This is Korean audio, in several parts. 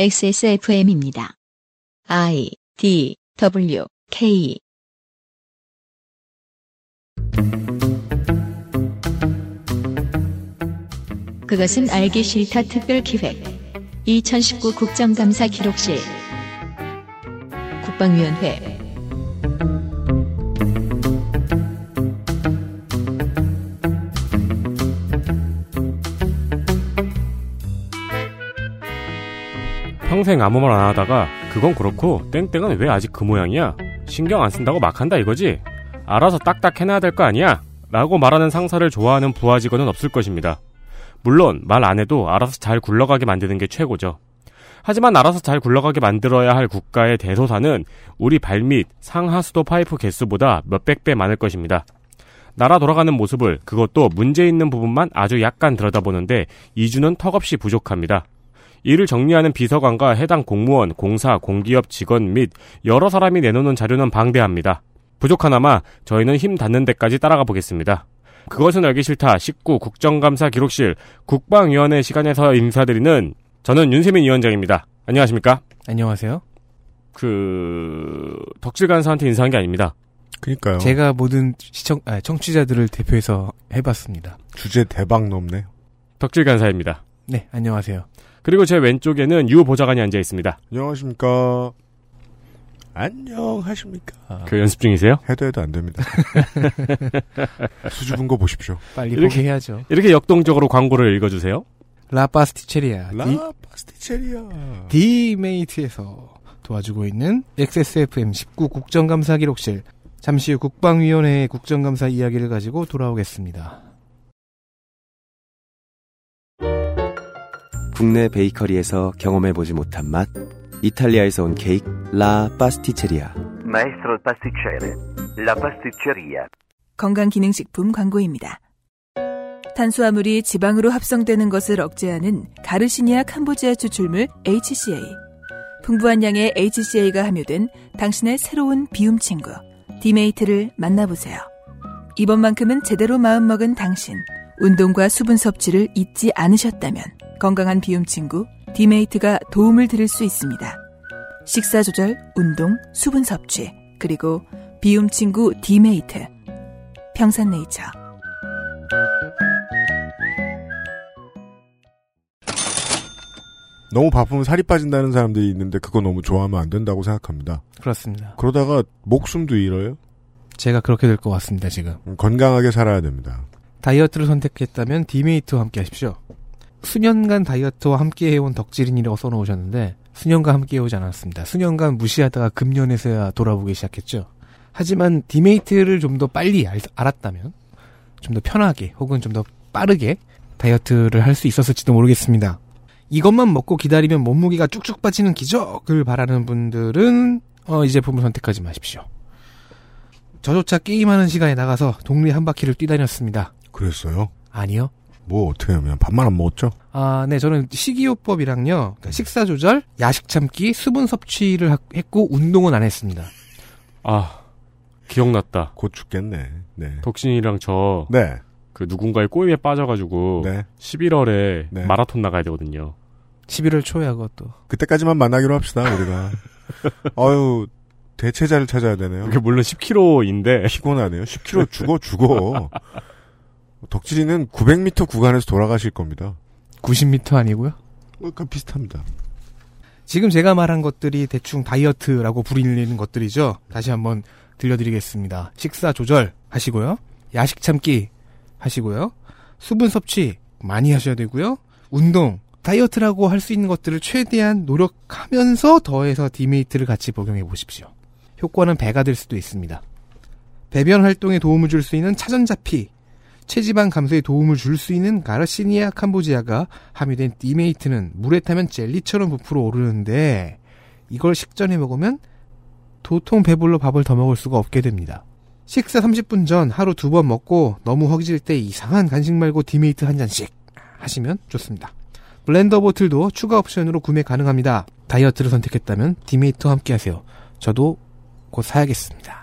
XSFM입니다. I D W K. 그것은 알기 싫다 특별 기획. 2019 국정감사 기록실. 국방위원회 평생 아무 말 안 하다가 그건 그렇고 땡땡은 왜 아직 그 모양이야? 신경 안 쓴다고 막 한다 이거지? 알아서 딱딱 해놔야 될 거 아니야? 라고 말하는 상사를 좋아하는 부하 직원은 없을 것입니다. 물론 말 안 해도 알아서 잘 굴러가게 만드는 게 최고죠. 하지만 알아서 잘 굴러가게 만들어야 할 국가의 대소사는 우리 발밑 상하수도 파이프 개수보다 몇백 배 많을 것입니다. 나라 돌아가는 모습을 그것도 문제 있는 부분만 아주 약간 들여다보는데 이주는 턱없이 부족합니다. 이를 정리하는 비서관과 해당 공무원, 공사, 공기업 직원 및 여러 사람이 내놓는 자료는 방대합니다. 부족하나마 저희는 힘 닿는 데까지 따라가 보겠습니다. 그것은 알기 싫다 19 국정감사 기록실 국방위원회 시간에서 인사드리는 저는 윤세민 위원장입니다. 안녕하십니까? 안녕하세요. 그 덕질 간사한테 인사한 게 아닙니다. 그니까요. 제가 모든 시청, 아, 청취자들을 대표해서 해봤습니다. 주제 대박 넘네. 덕질 간사입니다. 네, 안녕하세요. 그리고 제 왼쪽에는 유 보좌관이 앉아 있습니다. 안녕하십니까. 안녕하십니까. 그 연습 중이세요? 해도 해도 안 됩니다. 수줍은 거 보십시오. 빨리 이렇게- 포기해야죠. 이렇게 역동적으로 광고를 읽어주세요. 라파스티체리아 디, 라 파스티체리아. 디메이트에서 도와주고 있는 XSFM 19 국정감사 기록실 잠시 후 국방위원회의 국정감사 이야기를 가지고 돌아오겠습니다. 국내 베이커리에서 경험해보지 못한 맛 이탈리아에서 온 케이크 라 파스티체리아 il pasticcere. La pasticceria. 건강기능식품 광고입니다. 탄수화물이 지방으로 합성되는 것을 억제하는 가르시니아 캄보지아 추출물 HCA. 풍부한 양의 HCA가 함유된 당신의 새로운 비움 친구 디메이트를 만나보세요. 이번만큼은 제대로 마음먹은 당신. 운동과 수분 섭취를 잊지 않으셨다면 건강한 비움 친구 디메이트가 도움을 드릴 수 있습니다. 식사 조절, 운동, 수분 섭취, 그리고 비움 친구 디메이트. 평산네이처. 너무 바쁘면 살이 빠진다는 사람들이 있는데 그거 너무 좋아하면 안 된다고 생각합니다. 그렇습니다. 그러다가 목숨도 잃어요. 제가 그렇게 될 것 같습니다, 지금. 음, 건강하게 살아야 됩니다. 다이어트를 선택했다면 디메이트와 함께 하십시오. 수년간 다이어트와 함께 해온 덕질인이라고 써놓으셨는데 수년간 함께 해오지 않았습니다. 수년간 무시하다가 금년에서야 돌아보기 시작했죠. 하지만 디메이트를 좀 더 빨리 알, 알았다면 좀 더 편하게 혹은 좀 더 빠르게 다이어트를 할 수 있었을지도 모르겠습니다. 이것만 먹고 기다리면 몸무게가 쭉쭉 빠지는 기적을 바라는 분들은 어, 이 제품을 선택하지 마십시오. 저조차 게임하는 시간에 나가서 동네 한 바퀴를 뛰다녔습니다. 그랬어요? 아니요. 뭐 어떻게 하면 밥만 안 먹었죠? 아, 네, 저는 식이요법이랑요, 그러니까 식사 조절, 야식 참기, 수분 섭취를 하- 했고, 운동은 안 했습니다. 아, 기억났다. 곧 죽겠네. 네. 덕신이랑 저, 네. 그 누군가의 꼬임에 빠져가지고, 네. 11월에 네. 마라톤 나가야 되거든요. 11월 초에 하고 또. 그때까지만 만나기로 합시다, 우리가. 어유 대체자를 찾아야 되네요. 그게 물론 10km인데, 피곤하네요. 10km 죽어, 죽어. 덕질이는 900m 구간에서 돌아가실 겁니다. 90m 아니고요. 뭐, 그 비슷합니다. 지금 제가 말한 것들이 대충 다이어트라고 불리는 것들이죠. 다시 한번 들려드리겠습니다. 식사 조절 하시고요. 야식 참기 하시고요. 수분 섭취 많이 하셔야 되고요. 운동, 다이어트라고 할 수 있는 것들을 최대한 노력하면서 더해서 디메이트를 같이 복용해 보십시오. 효과는 배가 될 수도 있습니다. 배변 활동에 도움을 줄 수 있는 차전자피, 체지방 감소에 도움을 줄 수 있는 가르시니아 캄보지아가 함유된 디메이트는 물에 타면 젤리처럼 부풀어 오르는데 이걸 식전에 먹으면 도통 배불러 밥을 더 먹을 수가 없게 됩니다. 식사 30분 전 하루 두 번 먹고 너무 허기질 때 이상한 간식 말고 디메이트 한 잔씩 하시면 좋습니다. blender bottle도 추가 옵션으로 구매 가능합니다. 다이어트를 선택했다면 디메이트와 함께 하세요. 저도 곧 사야겠습니다.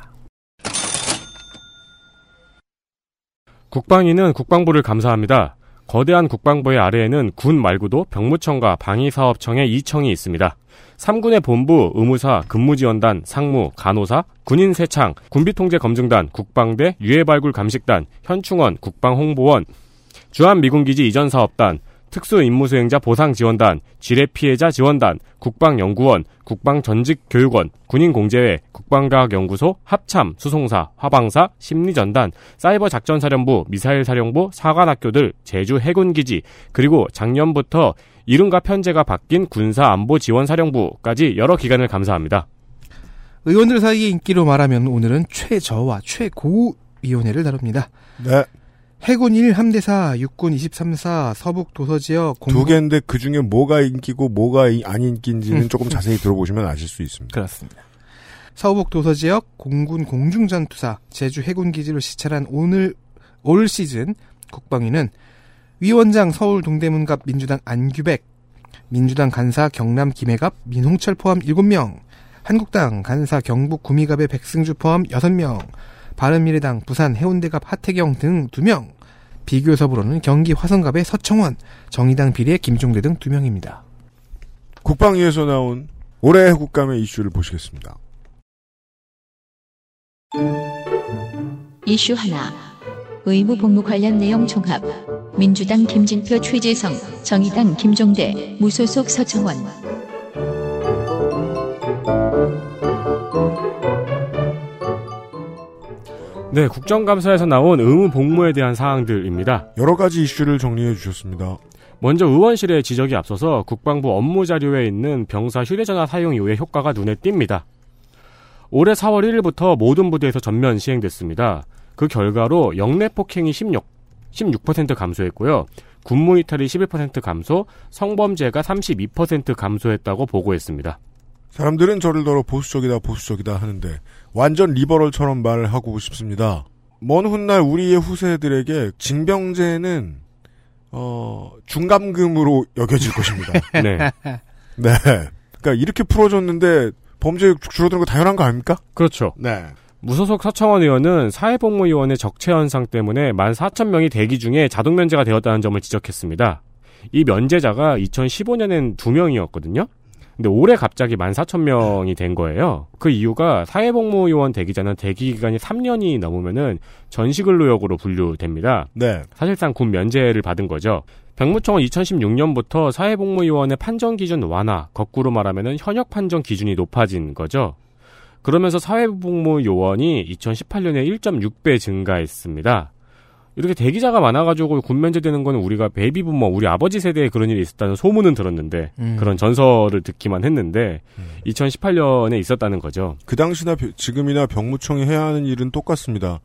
국방위는 국방부를 감사합니다. 거대한 국방부의 아래에는 군 말고도 병무청과 방위사업청의 2청이 있습니다. 3군의 본부, 의무사, 근무지원단, 상무, 간호사, 군인 세창, 군비통제검증단, 국방대, 유해발굴 감식단, 현충원, 국방홍보원, 주한미군기지 이전사업단, 특수임무수행자 보상지원단, 지뢰피해자 지원단, 국방연구원, 국방전직교육원, 군인공제회, 국방과학연구소, 합참, 수송사, 화방사, 심리전단, 사이버작전사령부, 미사일사령부, 사관학교들, 제주 해군기지, 그리고 작년부터 이름과 편제가 바뀐 군사안보지원사령부까지 여러 기관을 감사합니다. 의원들 사이의 인기로 말하면 오늘은 최저와 최고 위원회를 다룹니다. 네. 해군 1 함대사, 육군 23사, 서북 도서지역 공군 두 개인데 그 중에 뭐가 인기고 뭐가 이- 안 인기인지는 조금 자세히 들어보시면 아실 수 있습니다. 그렇습니다. 서북 도서지역 공군 공중전투사 제주 해군기지를 시찰한 오늘 올 시즌 국방위는 위원장 서울 동대문갑 민주당 안규백, 민주당 간사 경남 김해갑 민홍철 포함 7명, 한국당 간사 경북 구미갑의 백승주 포함 6명, 바른미래당 부산 해운대갑 하태경 등 2명, 비교섭으로는 경기 화성갑의 서청원, 정의당 비례 김종대 등 2명입니다. 국방위에서 나온 올해 국감의 이슈를 보시겠습니다. 이슈 하나. 의무 복무 관련 내용 종합. 민주당 김진표 최재성, 정의당 김종대, 무소속 서청원. 네, 국정감사에서 나온 의무 복무에 대한 사항들입니다. 여러 가지 이슈를 정리해 주셨습니다. 먼저 의원실의 지적이 앞서서 국방부 업무 자료에 있는 병사 휴대전화 사용 이후의 효과가 눈에 띕니다. 올해 4월 1일부터 모든 부대에서 전면 시행됐습니다. 그 결과로 영내 폭행이 16, 16% 감소했고요. 군무 이탈이 11% 감소, 성범죄가 32% 감소했다고 보고했습니다. 사람들은 저를 더러 보수적이다 보수적이다 하는데 완전 리버럴처럼 말을 하고 싶습니다. 먼 훗날 우리의 후세들에게 징병제는 어, 중감금으로 여겨질 것입니다. 네. 네. 그러니까 이렇게 풀어줬는데 범죄 줄어드는 거 당연한 거 아닙니까? 그렇죠. 네. 무소속 서청원 의원은 사회복무요원의 적체 현상 때문에 14,000명이 대기 중에 자동 면제가 되었다는 점을 지적했습니다. 이 면제자가 2015년엔 2명이었거든요. 근데 올해 갑자기 14,000명이 된 거예요. 그 이유가 사회복무요원 대기자는 대기 기간이 3년이 넘으면은 전시근로역으로 분류됩니다. 네. 사실상 군 면제를 받은 거죠. 병무청은 2016년부터 사회복무요원의 판정 기준 완화, 거꾸로 말하면은 현역 판정 기준이 높아진 거죠. 그러면서 사회복무 요원이 2018년에 1.6배 증가했습니다. 이렇게 대기자가 많아가지고 군 면제되는 거는 우리가 베이비부머, 우리 아버지 세대에 그런 일이 있었다는 소문은 들었는데, 음. 그런 전설을 듣기만 했는데, 2018년에 있었다는 거죠. 그 당시나 벼- 지금이나 병무청이 해야 하는 일은 똑같습니다.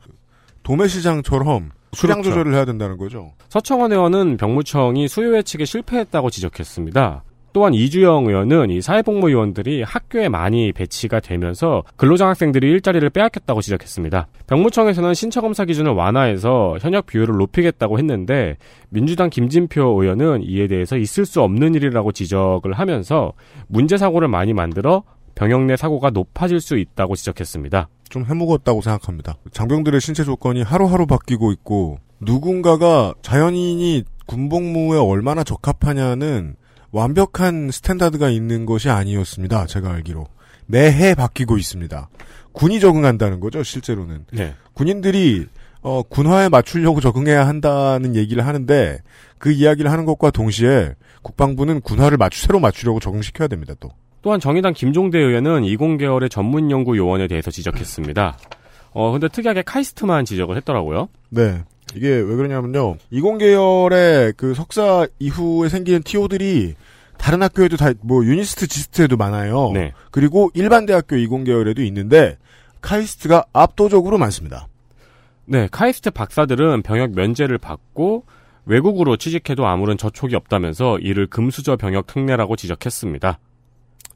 도매시장처럼 수량 그렇죠. 조절을 해야 된다는 거죠. 서청원 의원은 병무청이 수요 예측에 실패했다고 지적했습니다. 또한 이주영 의원은 이 사회복무요원들이 학교에 많이 배치가 되면서 근로장 학생들이 일자리를 빼앗겼다고 지적했습니다. 병무청에서는 신처검사 기준을 완화해서 현역 비율을 높이겠다고 했는데 민주당 김진표 의원은 이에 대해서 있을 수 없는 일이라고 지적을 하면서 문제 사고를 많이 만들어 병역 내 사고가 높아질 수 있다고 지적했습니다. 좀 해먹었다고 생각합니다. 장병들의 신체 조건이 하루하루 바뀌고 있고 누군가가 자연인이 군복무에 얼마나 적합하냐는 완벽한 standard가 있는 것이 아니었습니다. 제가 알기로 매해 바뀌고 있습니다. 군이 적응한다는 거죠. 실제로는 네. 군인들이 어, 군화에 맞추려고 적응해야 한다는 얘기를 하는데 그 이야기를 하는 것과 동시에 국방부는 군화를 맞추 새로 맞추려고 적응시켜야 됩니다. 또 또한 정의당 김종대 의원은 이공계열의 전문 연구 요원에 대해서 지적했습니다. 어, 근데 특이하게 카이스트만 지적을 했더라고요. 네. 이게 왜 그러냐면요. 이공계열의 그 석사 이후에 생기는 TO들이 다른 학교에도 다, 뭐, 유니스트, 지스트에도 많아요. 네. 그리고 일반 대학교 이공계열에도 있는데, 카이스트가 압도적으로 많습니다. 네, 카이스트 박사들은 병역 면제를 받고 외국으로 취직해도 아무런 저촉이 없다면서 이를 금수저 병역 특례라고 지적했습니다.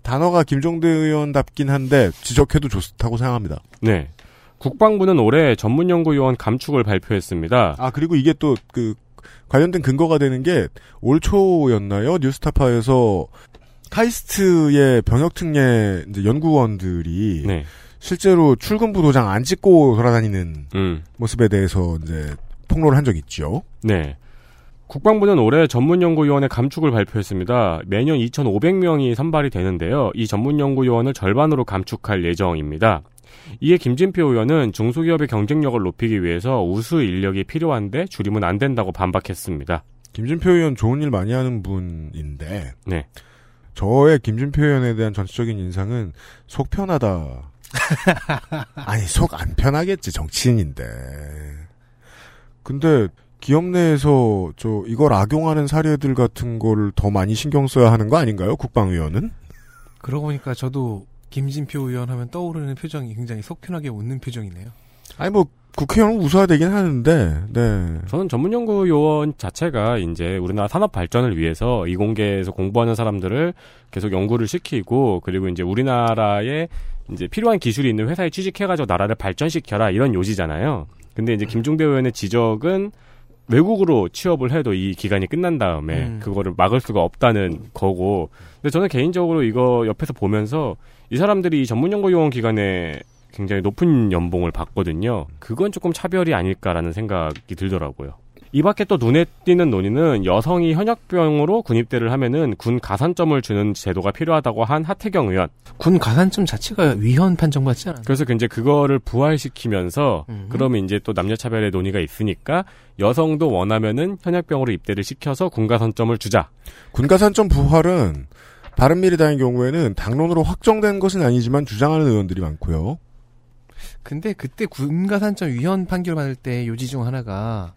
단어가 김종대 의원답긴 한데, 지적해도 좋다고 생각합니다. 네. 국방부는 올해 전문연구요원 감축을 발표했습니다. 아, 그리고 이게 또, 그, 관련된 근거가 되는 게, 올 초였나요? 뉴스타파에서, 카이스트의 병역특례 연구원들이, 네. 실제로 출근부 도장 안 찍고 돌아다니는 음. 모습에 대해서 이제 폭로를 한 적이 있죠. 네. 국방부는 올해 전문연구요원의 감축을 발표했습니다. 매년 2,500명이 선발이 되는데요. 이 전문연구요원을 절반으로 감축할 예정입니다. 이에 김진표 의원은 중소기업의 경쟁력을 높이기 위해서 우수 인력이 필요한데 줄이면 안 된다고 반박했습니다. 김진표 의원 좋은 일 많이 하는 분인데 네. 저의 김진표 의원에 대한 전체적인 인상은 속 편하다. 아니 속 안 편하겠지 정치인인데. 근데 기업 내에서 저 이걸 악용하는 사례들 같은 거를 더 많이 신경 써야 하는 거 아닌가요? 국방위원은? 그러고 보니까 저도 김진표 의원 하면 떠오르는 표정이 굉장히 속편하게 웃는 표정이네요. 아니 뭐 국회의원은 웃어야 되긴 하는데, 네. 저는 전문연구 요원 자체가 이제 우리나라 산업 발전을 위해서 이공계에서 공부하는 사람들을 계속 연구를 시키고 그리고 이제 우리나라에 이제 필요한 기술이 있는 회사에 취직해가지고 나라를 발전시켜라 이런 요지잖아요. 근데 이제 김종대 의원의 지적은 외국으로 취업을 해도 이 기간이 끝난 다음에 음. 그거를 막을 수가 없다는 거고. 근데 저는 개인적으로 이거 옆에서 보면서 이 사람들이 이 전문 연구 요원 기간에 굉장히 높은 연봉을 받거든요. 그건 조금 차별이 아닐까라는 생각이 들더라고요. 이 밖에 또 눈에 띄는 논의는 여성이 현역병으로 군입대를 하면은 군 가산점을 주는 제도가 필요하다고 한 하태경 의원. 군 가산점 자체가 위헌 판정받지 않았나요? 그래서 이제 그거를 부활시키면서 음. 그러면 이제 또 남녀차별의 논의가 있으니까 여성도 원하면은 현역병으로 입대를 시켜서 군 가산점을 주자. 군 가산점 부활은 바른미래당의 경우에는 당론으로 확정된 것은 아니지만 주장하는 의원들이 많고요. 근데 그때 군 가산점 위헌 판결 받을 때 요지 중 하나가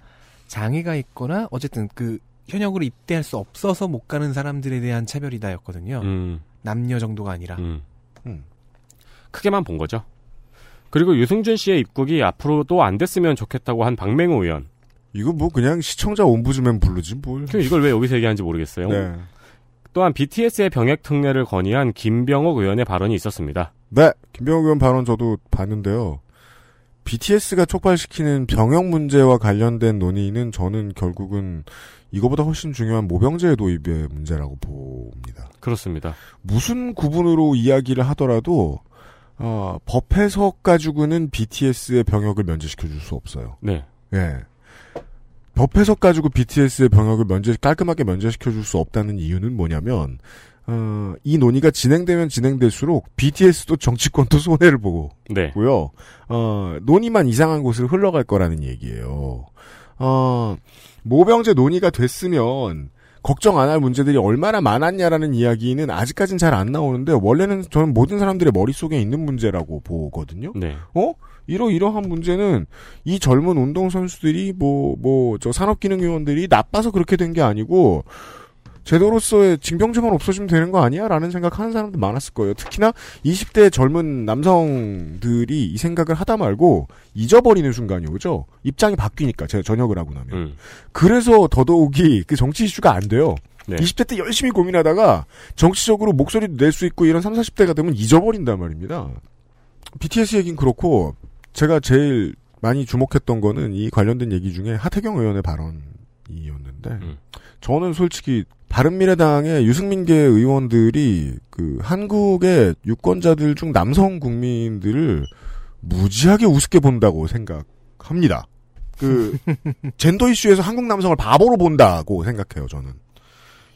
장애가 있거나 어쨌든 그 현역으로 입대할 수 없어서 못 가는 사람들에 대한 차별이다였거든요. 음, 남녀 정도가 아니라. 음. 음. 크게만 본 거죠. 그리고 유승준 씨의 입국이 앞으로도 안 됐으면 좋겠다고 한 박맹호 의원. 이거 뭐 그냥 시청자 옴부즈맨 부르지 뭘. 그럼 이걸 왜 여기서 얘기하는지 모르겠어요. 네. 또한 BTS의 병역 특례를 건의한 김병옥 의원의 발언이 있었습니다. 네. 김병욱 의원 발언 저도 봤는데요. BTS가 촉발시키는 병역 문제와 관련된 논의는 저는 결국은 이거보다 훨씬 중요한 모병제 도입의 문제라고 봅니다. 그렇습니다. 무슨 구분으로 이야기를 하더라도 어, 법 해석 가지고는 BTS의 병역을 면제시켜 줄 수 없어요. 네. 예. 법 해석 가지고 BTS의 병역을 면제 깔끔하게 면제시켜 줄 수 없다는 이유는 뭐냐면 어, 이 논의가 진행되면 진행될수록 BTS도 정치권도 손해를 보고 네. 고요. 어, 논의만 이상한 곳으로 흘러갈 거라는 얘기예요. 어, 모병제 논의가 됐으면 걱정 안 할 문제들이 얼마나 많았냐라는 이야기는 아직까지는 잘안 나오는데 원래는 저는 모든 사람들의 머릿속에 있는 문제라고 보거든요. 네. 어? 이러이러한 문제는 이 젊은 운동선수들이 뭐, 뭐, 저 산업기능위원들이 나빠서 그렇게 된 게 아니고 제도로서의 징병제만 없어지면 되는 거 아니야? 라는 생각하는 사람도 많았을 거예요. 특히나 20대 젊은 남성들이 이 생각을 하다 말고 잊어버리는 순간이 오죠. 입장이 바뀌니까 제가 전역을 하고 나면. 음. 그래서 더더욱이 그 정치 이슈가 안 돼요. 네. 20대 때 열심히 고민하다가 정치적으로 목소리도 낼 수 있고 이런 30, 40대가 되면 잊어버린단 말입니다. BTS 얘기는 그렇고 제가 제일 많이 주목했던 거는 이 관련된 얘기 중에 하태경 의원의 발언이었는데 음. 저는 솔직히 바른미래당의 유승민계 의원들이 그 한국의 유권자들 중 남성 국민들을 무지하게 우습게 본다고 생각합니다. 그 젠더 이슈에서 한국 남성을 바보로 본다고 생각해요. 저는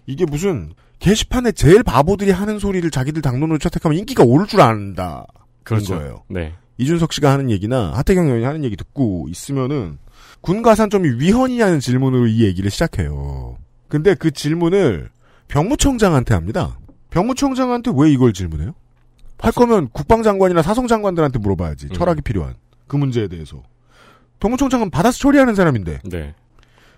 이게 무슨 게시판에 제일 바보들이 하는 소리를 자기들 당론으로 채택하면 인기가 오를 줄 안다. 그런 그렇죠. 거예요. 네. 이준석 씨가 하는 얘기나 하태경 의원이 하는 얘기 듣고 있으면은 군 가산점이 위헌이냐는 질문으로 이 얘기를 시작해요. 근데 그 질문을 병무청장한테 합니다. 병무청장한테 왜 이걸 질문해요? 할 거면 국방장관이나 사성장관들한테 물어봐야지. 음. 철학이 필요한 그 문제에 대해서. 병무청장은 받아서 처리하는 사람인데 네.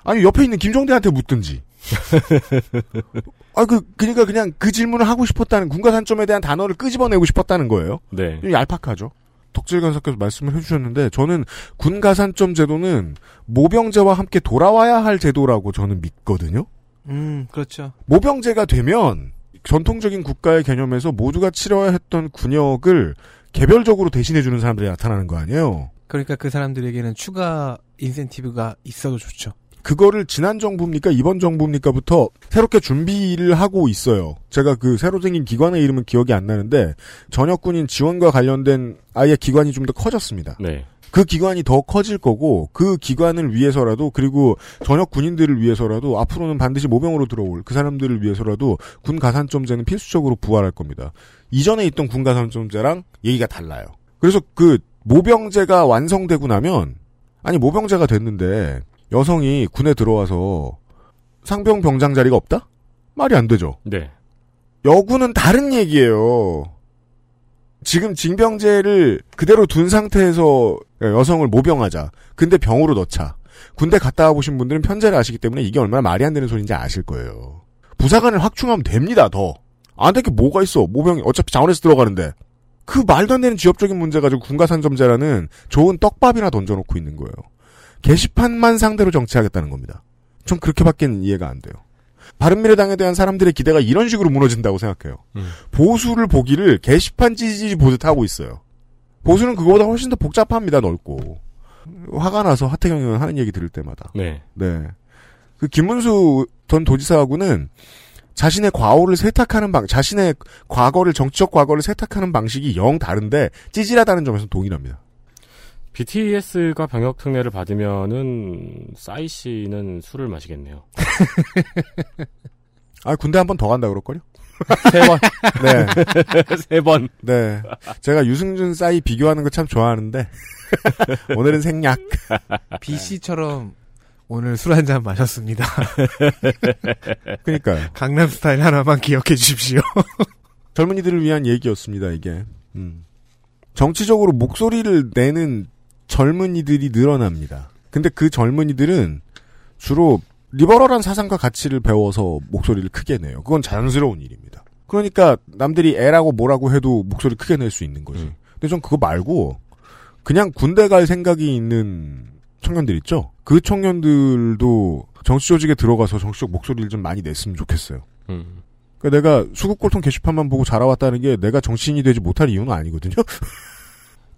아니 옆에 있는 김종대한테 묻든지. 아 그 그러니까 그냥 그 질문을 하고 싶었다는 군가산점에 대한 단어를 끄집어내고 싶었다는 거예요. 네. 좀 얄팍하죠. 덕질 간사께서 말씀을 해주셨는데 저는 군 가산점 제도는 모병제와 함께 돌아와야 할 제도라고 저는 믿거든요. 음, 그렇죠. 모병제가 되면 전통적인 국가의 개념에서 모두가 치러야 했던 군역을 개별적으로 대신해주는 사람들이 나타나는 거 아니에요. 그러니까 그 사람들에게는 추가 인센티브가 있어도 좋죠. 그거를 지난 정부입니까 이번 정부입니까부터 새롭게 준비를 하고 있어요. 제가 그 새로 생긴 기관의 이름은 기억이 안 나는데 전역군인 지원과 관련된 아예 기관이 좀 더 커졌습니다. 네. 그 기관이 더 커질 거고 그 기관을 위해서라도 그리고 전역 군인들을 위해서라도 앞으로는 반드시 모병으로 들어올 그 사람들을 위해서라도 군 가산점제는 필수적으로 부활할 겁니다. 이전에 있던 군 가산점제랑 얘기가 달라요. 그래서 그 모병제가 완성되고 나면 아니 모병제가 됐는데 여성이 군에 들어와서 상병 병장 자리가 없다? 말이 안 되죠. 네. 여군은 다른 얘기예요. 지금 징병제를 그대로 둔 상태에서 여성을 모병하자. 근데 병으로 넣자. 군대 갔다 와보신 분들은 편제를 아시기 때문에 이게 얼마나 말이 안 되는 소리인지 아실 거예요. 부사관을 확충하면 됩니다, 더. 안 될 게 뭐가 있어. 모병이 어차피 자원에서 들어가는데. 그 말도 안 되는 지역적인 문제 가지고 군가산점제라는 좋은 떡밥이나 던져놓고 있는 거예요. 게시판만 상대로 정치하겠다는 겁니다. 전 그렇게밖에는 이해가 안 돼요. 바른미래당에 대한 사람들의 기대가 이런 식으로 무너진다고 생각해요. 음. 보수를 보기를 게시판 찌지지 보듯 하고 있어요. 보수는 그거보다 훨씬 더 복잡합니다, 넓고. 화가 나서 하태경 의원 하는 얘기 들을 때마다. 네. 네. 그 김문수 전 도지사하고는 자신의 과오를 세탁하는 방, 자신의 과거를, 정치적 과거를 세탁하는 방식이 영 다른데 찌질하다는 점에서 동일합니다. BTS가 병역 특례를 받으면은 싸이 씨는 술을 마시겠네요. 아, 군대 한 번 더 간다 그럴걸요? 세 번. 네. 세 번. 네. 제가 유승준 싸이 비교하는 거 참 좋아하는데, 오늘은 생략. BC처럼 오늘 술 한 잔 마셨습니다. 그니까요. 강남 스타일 하나만 기억해 주십시오. 젊은이들을 위한 얘기였습니다, 이게. 음. 정치적으로 목소리를 내는 젊은이들이 늘어납니다. 근데 그 젊은이들은 주로 리버럴한 사상과 가치를 배워서 목소리를 크게 내요. 그건 자연스러운 일입니다. 그러니까 남들이 애라고 뭐라고 해도 목소리 크게 낼 수 있는 거지. 음. 근데 전 그거 말고 그냥 군대 갈 생각이 있는 청년들 있죠? 그 청년들도 정치 조직에 들어가서 정치적 목소리를 좀 많이 냈으면 좋겠어요. 음. 그러니까 내가 수국골통 게시판만 보고 자라왔다는 게 내가 정치인이 되지 못할 이유는 아니거든요.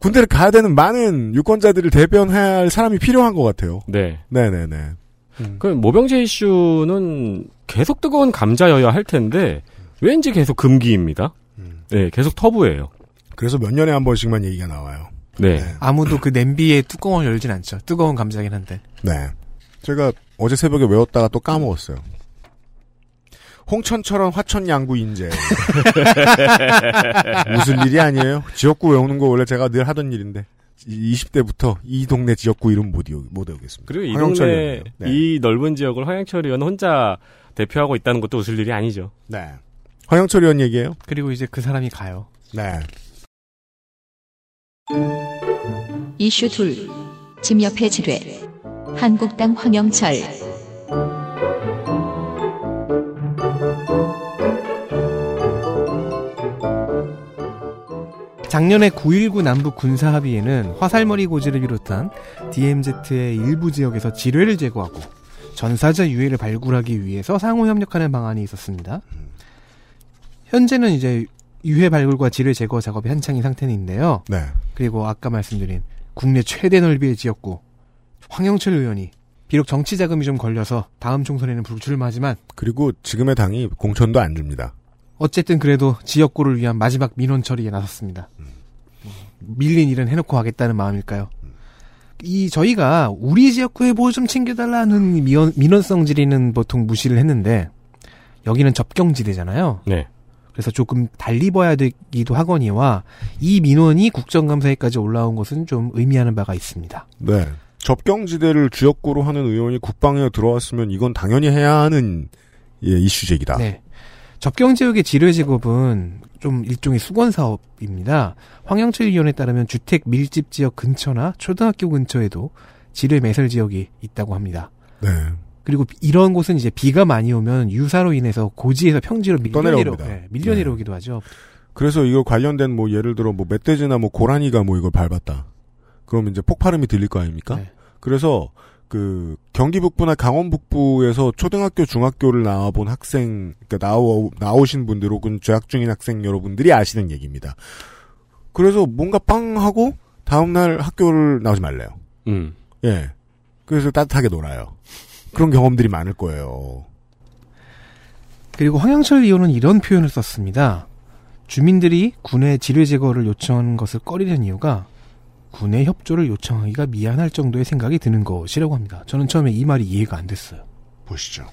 군대를 가야 되는 많은 유권자들을 대변해야 할 사람이 필요한 것 같아요. 네. 네네네. 그 모병제 이슈는 계속 뜨거운 감자여야 할 텐데 왠지 계속 금기입니다. 음. 네, 계속 터부예요. 그래서 몇 년에 한 번씩만 얘기가 나와요. 네. 네. 아무도 그 냄비에 뚜껑을 열진 않죠. 뜨거운 감자긴 한데. 네. 제가 어제 새벽에 외웠다가 또 까먹었어요. 홍천처럼 화천 양구 인재. 무슨 일이 아니에요. 지역구 외우는 거 원래 제가 늘 하던 일인데. 20대부터 이 동네 지역구 이름 못, 외우, 못 외우겠습니다. 그리고 이 동네. 네. 이 넓은 지역을 황영철 의원 혼자 대표하고 있다는 것도 웃을 일이 아니죠. 네. 황영철 의원 얘기예요. 그리고 이제 그 사람이 가요. 네. 이슈 둘. 짐옆의 지뢰. 한국당 황영철. 작년에 9.19 남북 군사합의에는 화살머리 고지를 비롯한 DMZ의 일부 지역에서 지뢰를 제거하고 전사자 유해를 발굴하기 위해서 상호 협력하는 방안이 있었습니다. 현재는 이제 유해 발굴과 지뢰 제거 작업이 한창인 상태인데요. 네. 그리고 아까 말씀드린 국내 최대 넓이의 지역구 황영철 의원이 비록 정치 자금이 좀 걸려서 다음 총선에는 불출마하지만 그리고 지금의 당이 공천도 안 줍니다. 어쨌든 그래도 지역구를 위한 마지막 민원 처리에 나섰습니다. 밀린 일은 해놓고 하겠다는 마음일까요? 이 저희가 우리 지역구에 뭐 좀 챙겨달라는 민원, 민원성 질의는 보통 무시를 했는데 여기는 접경지대잖아요. 네. 그래서 조금 달리 봐야 되기도 하거니와 이 민원이 국정감사에까지 올라온 것은 좀 의미하는 바가 있습니다. 네. 접경지대를 주역구로 하는 의원이 국방에 들어왔으면 이건 당연히 해야 하는 예, 이슈 제기다. 네. 접경 지역의 지뢰 제거은 좀 일종의 수건 사업입니다. 황영철 의원에 따르면 주택 밀집 지역 근처나 초등학교 근처에도 지뢰 매설 지역이 있다고 합니다. 네. 그리고 이런 곳은 이제 비가 많이 오면 유사로 인해서 고지에서 평지로 밀려 내려 떠내려옵니다. 네, 밀려 네. 내려오기도 하죠. 그래서 이거 관련된 뭐 예를 들어 뭐 멧돼지나 뭐 고라니가 뭐 이걸 밟았다. 그러면 이제 폭발음이 들릴 거 아닙니까? 네. 그래서 그 경기 북부나 강원 북부에서 초등학교 중학교를 나와본 학생 그러니까 나오 나오신 분들 혹은 재학 중인 학생 여러분들이 아시는 얘기입니다. 그래서 뭔가 빵 하고 다음 날 학교를 나오지 말래요. 음. 예. 그래서 따뜻하게 놀아요. 그런 경험들이 많을 거예요. 그리고 황영철 의원은 이런 표현을 썼습니다. 주민들이 군의 지뢰 제거를 요청하는 것을 꺼리는 이유가 군의 협조를 요청하기가 미안할 정도의 생각이 드는 것이라고 합니다. 저는 처음에 이 말이 이해가 안 됐어요. 보시죠.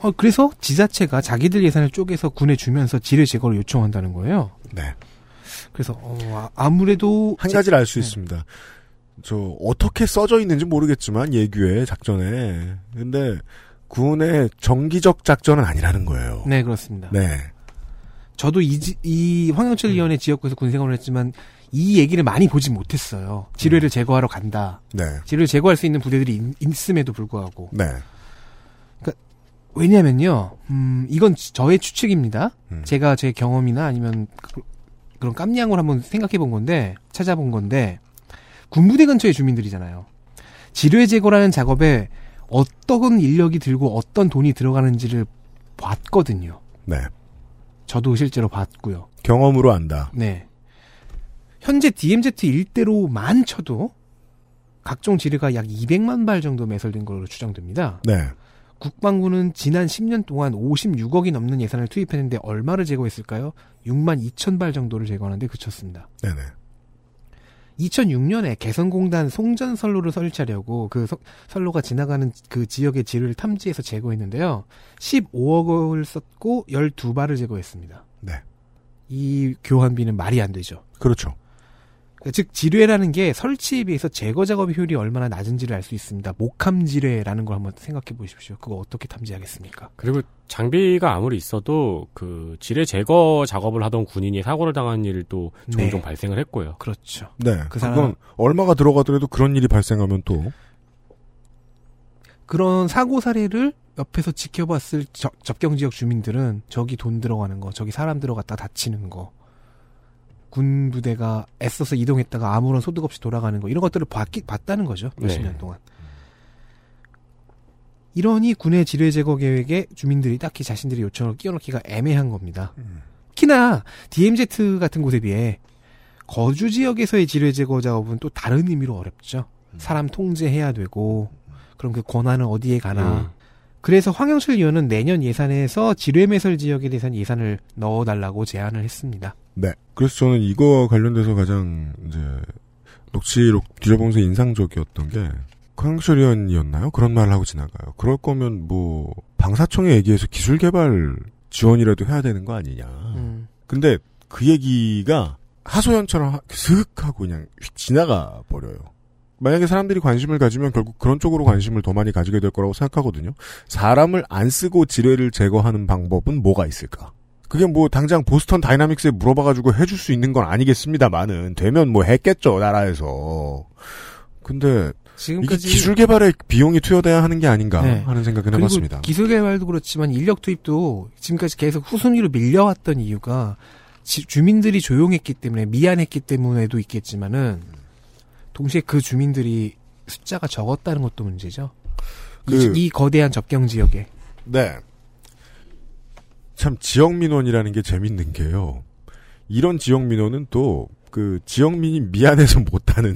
어, 그래서 지자체가 자기들 예산을 쪼개서 군에 주면서 지뢰 제거를 요청한다는 거예요. 네. 그래서 어, 아- 아무래도 한 제- 가지를 알수 네. 있습니다. 저 어떻게 써져 있는지 모르겠지만 예규의 작전에 근데 군의 정기적 작전은 아니라는 거예요. 네 그렇습니다. 네. 저도 이, 지- 이 황영철 위원회 지역구에서 군 생활을 했지만 이 얘기를 많이 보지 못했어요. 지뢰를 제거하러 간다. 네. 지뢰를 제거할 수 있는 부대들이 있, 음에도 불구하고 네. 왜냐면요. 음, 이건 지- 저의 추측입니다. 음. 제가 제 경험이나 아니면 그, 런 깜냥을 한번 생각해 본 건데 찾아본 건데 군부대 근처의 주민들이잖아요. 지뢰 제거라는 작업에 어떤 인력이 들고 어떤 돈이 들어가는지를 봤거든요. 네. 저도 실제로 봤고요. 경험으로 안다. 네. 현재 DMZ 일대로만 쳐도 각종 지뢰가 약 200만 발 정도 매설된 걸로 추정됩니다. 네. 국방부는 지난 10년 동안 56억이 넘는 예산을 투입했는데 얼마를 제거했을까요? 6만 2천 발 정도를 제거하는데 그쳤습니다. 네네. 2006년에 개성공단 송전선로를 설치하려고 그 서- 선로가 지나가는 그 지역의 지뢰를 탐지해서 제거했는데요. 15억을 썼고 12발을 제거했습니다. 네. 이 교환비는 말이 안 되죠. 그렇죠. 즉 지뢰라는 게 설치에 비해서 제거 작업 효율이 얼마나 낮은지를 알 수 있습니다. 목함 지뢰라는 걸 한번 생각해 보십시오. 그거 어떻게 탐지하겠습니까? 그리고 장비가 아무리 있어도 그 지뢰 제거 작업을 하던 군인이 사고를 당한 일도 종종 네. 발생을 했고요. 그렇죠. 네. 그그 사람- 건 얼마가 들어가더라도 그런 일이 발생하면 또 그런 사고 사례를 옆에서 지켜봤을 저- 접경 지역 주민들은 저기 돈 들어가는 거, 저기 사람 들어갔다 다치는 거, 군 부대가 애써서 이동했다가 아무런 소득 없이 돌아가는 거 이런 것들을 봤기, 봤다는 거죠 몇십 네. 년 동안. 이러니 군의 지뢰 제거 계획에 주민들이 딱히 자신들의 요청을 끼워넣기가 애매한 겁니다. 특히나 DMZ 같은 곳에 비해 거주 지역에서의 지뢰 제거 작업은 또 다른 의미로 어렵죠. 사람 통제해야 되고 그럼 그 권한은 어디에 가나. 음. 그래서 황영철 의원은 내년 예산에서 지뢰 매설 지역에 대해서 예산을 넣어달라고 제안을 했습니다. 네. 그래서 저는 이거 관련돼서 가장 이제 녹취록 뒤져보면서 인상적이었던 게 황철 의원이었나요? 그런 말을 하고 지나가요. 그럴 거면 뭐 방사청에 얘기해서 기술 개발 지원이라도 해야 되는 거 아니냐. 음. 근데 그 얘기가 하소연처럼 하- 슥 하고 그냥 휙 지나가 버려요. 만약에 사람들이 관심을 가지면 결국 그런 쪽으로 관심을 더 많이 가지게 될 거라고 생각하거든요. 사람을 안 쓰고 지뢰를 제거하는 방법은 뭐가 있을까? 그게 뭐 당장 보스턴 다이나믹스에 물어봐가지고 해줄 수 있는 건 아니겠습니다만은 되면 뭐 했겠죠 나라에서. 근데 지금까지 기술 개발에 비용이 투여돼야 하는 게 아닌가 네. 하는 생각은 그리고 해봤습니다. 기술 개발도 그렇지만 인력 투입도 지금까지 계속 후순위로 밀려왔던 이유가 지- 주민들이 조용했기 때문에 미안했기 때문에도 있겠지만은 동시에 그 주민들이 숫자가 적었다는 것도 문제죠. 이, 그- 이 거대한 접경 지역에 네. 참 지역 민원이라는 게 재밌는 게요. 이런 지역 민원은 또 그 지역민이 미안해서 못하는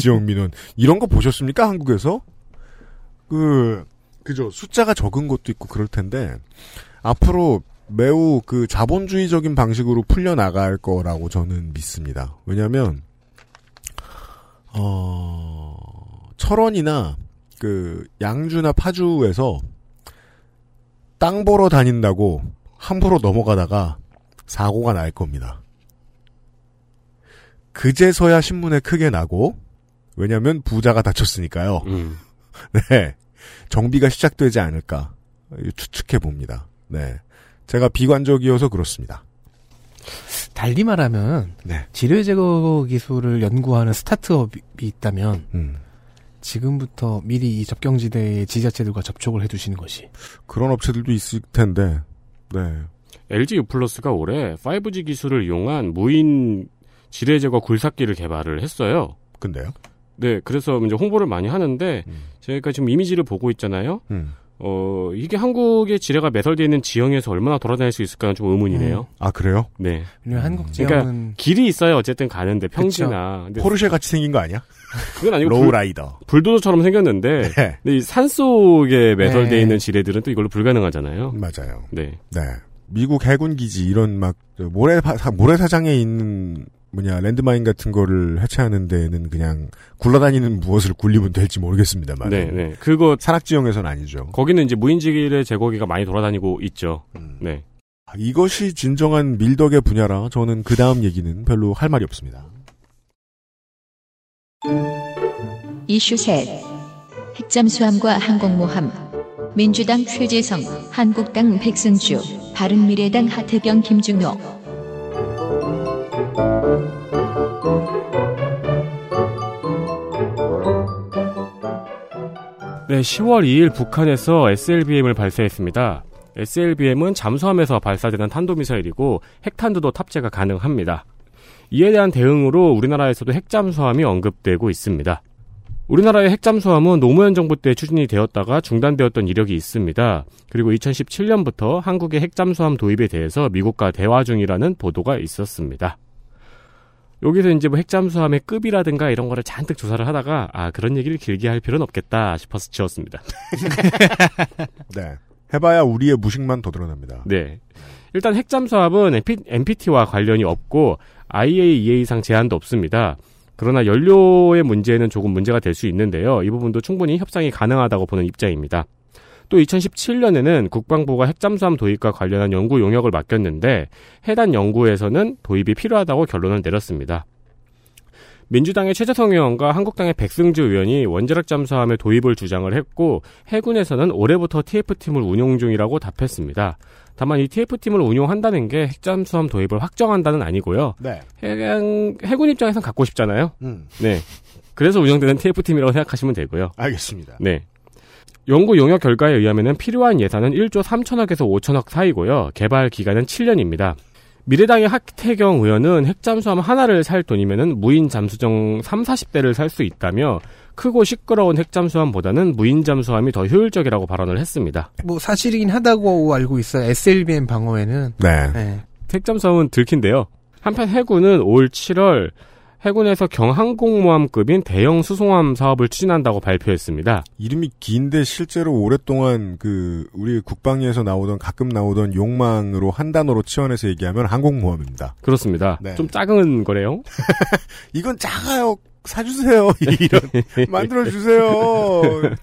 지역 민원 이런 거 보셨습니까 한국에서? 그 그죠 숫자가 적은 것도 있고 그럴 텐데 앞으로 매우 그 자본주의적인 방식으로 풀려 나갈 거라고 저는 믿습니다. 왜냐하면 어 철원이나 그 양주나 파주에서 땅 보러 다닌다고 함부로 넘어가다가 사고가 날 겁니다. 그제서야 신문에 크게 나고 왜냐하면 부자가 다쳤으니까요. 음. 네. 정비가 시작되지 않을까 추측해 봅니다. 네. 제가 비관적이어서 그렇습니다. 달리 말하면 네. 지뢰 제거 기술을 연구하는 스타트업이 있다면 음. 지금부터 미리 이 접경지대의 지자체들과 접촉을 해두시는 것이 그런 업체들도 있을 텐데. 네. LG U 플러스가 올해 5G 기술을 이용한 무인 지뢰 제거 굴삭기를 개발을 했어요. 근데요? 네, 그래서 이제 홍보를 많이 하는데 음. 저희가 지금 이미지를 보고 있잖아요. 음. 어, 이게 한국의 지뢰가 매설되어 있는 지형에서 얼마나 돌아다닐 수 있을까는 좀 의문이네요. 아 그래요? 네. 왜냐면 음. 한국 지역은 길이 있어요. 어쨌든 가는데 평지나. 근데 포르쉐 같이 생긴 거 아니야? 그건 아니고 불, lowrider. 불 도저처럼 생겼는데 네. 근데 이 산 속에 매설되어 네. 있는 지뢰들은 또 이걸로 불가능하잖아요. 맞아요. 네. 네. 미국 해군 기지 이런 막 모래 모래 사장에 있는 뭐냐 landmine 같은 거를 해체하는 데는 그냥 굴러다니는 무엇을 굴리면 될지 모르겠습니다만. 네, 네. 그거 산악 지형에서는 아니죠. 거기는 이제 무인 지뢰 제거기가 많이 돌아다니고 있죠. 음. 네. 아, 이것이 진정한 밀덕의 분야라 저는 그 다음 얘기는 별로 할 말이 없습니다. 이슈 셋 핵잠수함과 항공모함 민주당 최재성 한국당 백승주 바른미래당 하태경 김준호 네, 10월 2일 북한에서 SLBM을 발사했습니다. SLBM은 잠수함에서 발사되는 탄도미사일이고 핵탄두도 탑재가 가능합니다. 이에 대한 대응으로 우리나라에서도 핵잠수함이 언급되고 있습니다. 우리나라의 핵잠수함은 노무현 정부 때 추진이 되었다가 중단되었던 이력이 있습니다. 그리고 2017년부터 한국의 핵잠수함 도입에 대해서 미국과 대화 중이라는 보도가 있었습니다. 여기서 이제 뭐 핵잠수함의 급이라든가 이런 거를 잔뜩 조사를 하다가 아 그런 얘기를 길게 할 필요는 없겠다 싶어서 지웠습니다. 네. 해봐야 우리의 무식만 더 드러납니다. 네. 일단 핵잠수함은 NPT와 관련이 없고 IAEA상 제한도 없습니다. 그러나 연료의 문제는 조금 문제가 될 수 있는데요. 이 부분도 충분히 협상이 가능하다고 보는 입장입니다. 또 2017년에는 국방부가 핵잠수함 도입과 관련한 연구 용역을 맡겼는데 해당 연구에서는 도입이 필요하다고 결론을 내렸습니다. 민주당의 최재성 의원과 한국당의 백승주 의원이 원자력 잠수함의 도입을 주장을 했고 해군에서는 올해부터 TF팀을 운용 중이라고 답했습니다. 다만 이 TF팀을 운용한다는 게 핵잠수함 도입을 확정한다는 아니고요. 네. 해군, 해군 입장에선 갖고 싶잖아요. 음. 네. 그래서 운영되는 TF팀이라고 생각하시면 되고요. 알겠습니다. 네. 연구 용역 결과에 의하면 필요한 예산은 1조 3천억에서 5천억 사이고요. 개발 기간은 7년입니다. 미래당의 하태경 의원은 핵잠수함 하나를 살 돈이면은 무인 잠수정 3, 40대를 살 수 있다며 크고 시끄러운 핵잠수함보다는 무인 잠수함이 더 효율적이라고 발언을 했습니다. 뭐 사실이긴 하다고 알고 있어요. SLBM 방어에는. 네. 네. 핵잠수함은 들킨데요. 한편 해군은 올 7월 해군에서 경항공모함급인 대형 수송함 사업을 추진한다고 발표했습니다. 이름이 긴데 실제로 오랫동안 그 우리 국방위에서 나오던 가끔 나오던 욕망으로 한 단어로 치환해서 얘기하면 항공모함입니다. 그렇습니다. 네. 좀 작은 거래요. 이건 작아요. 사주세요. 이런 만들어 주세요.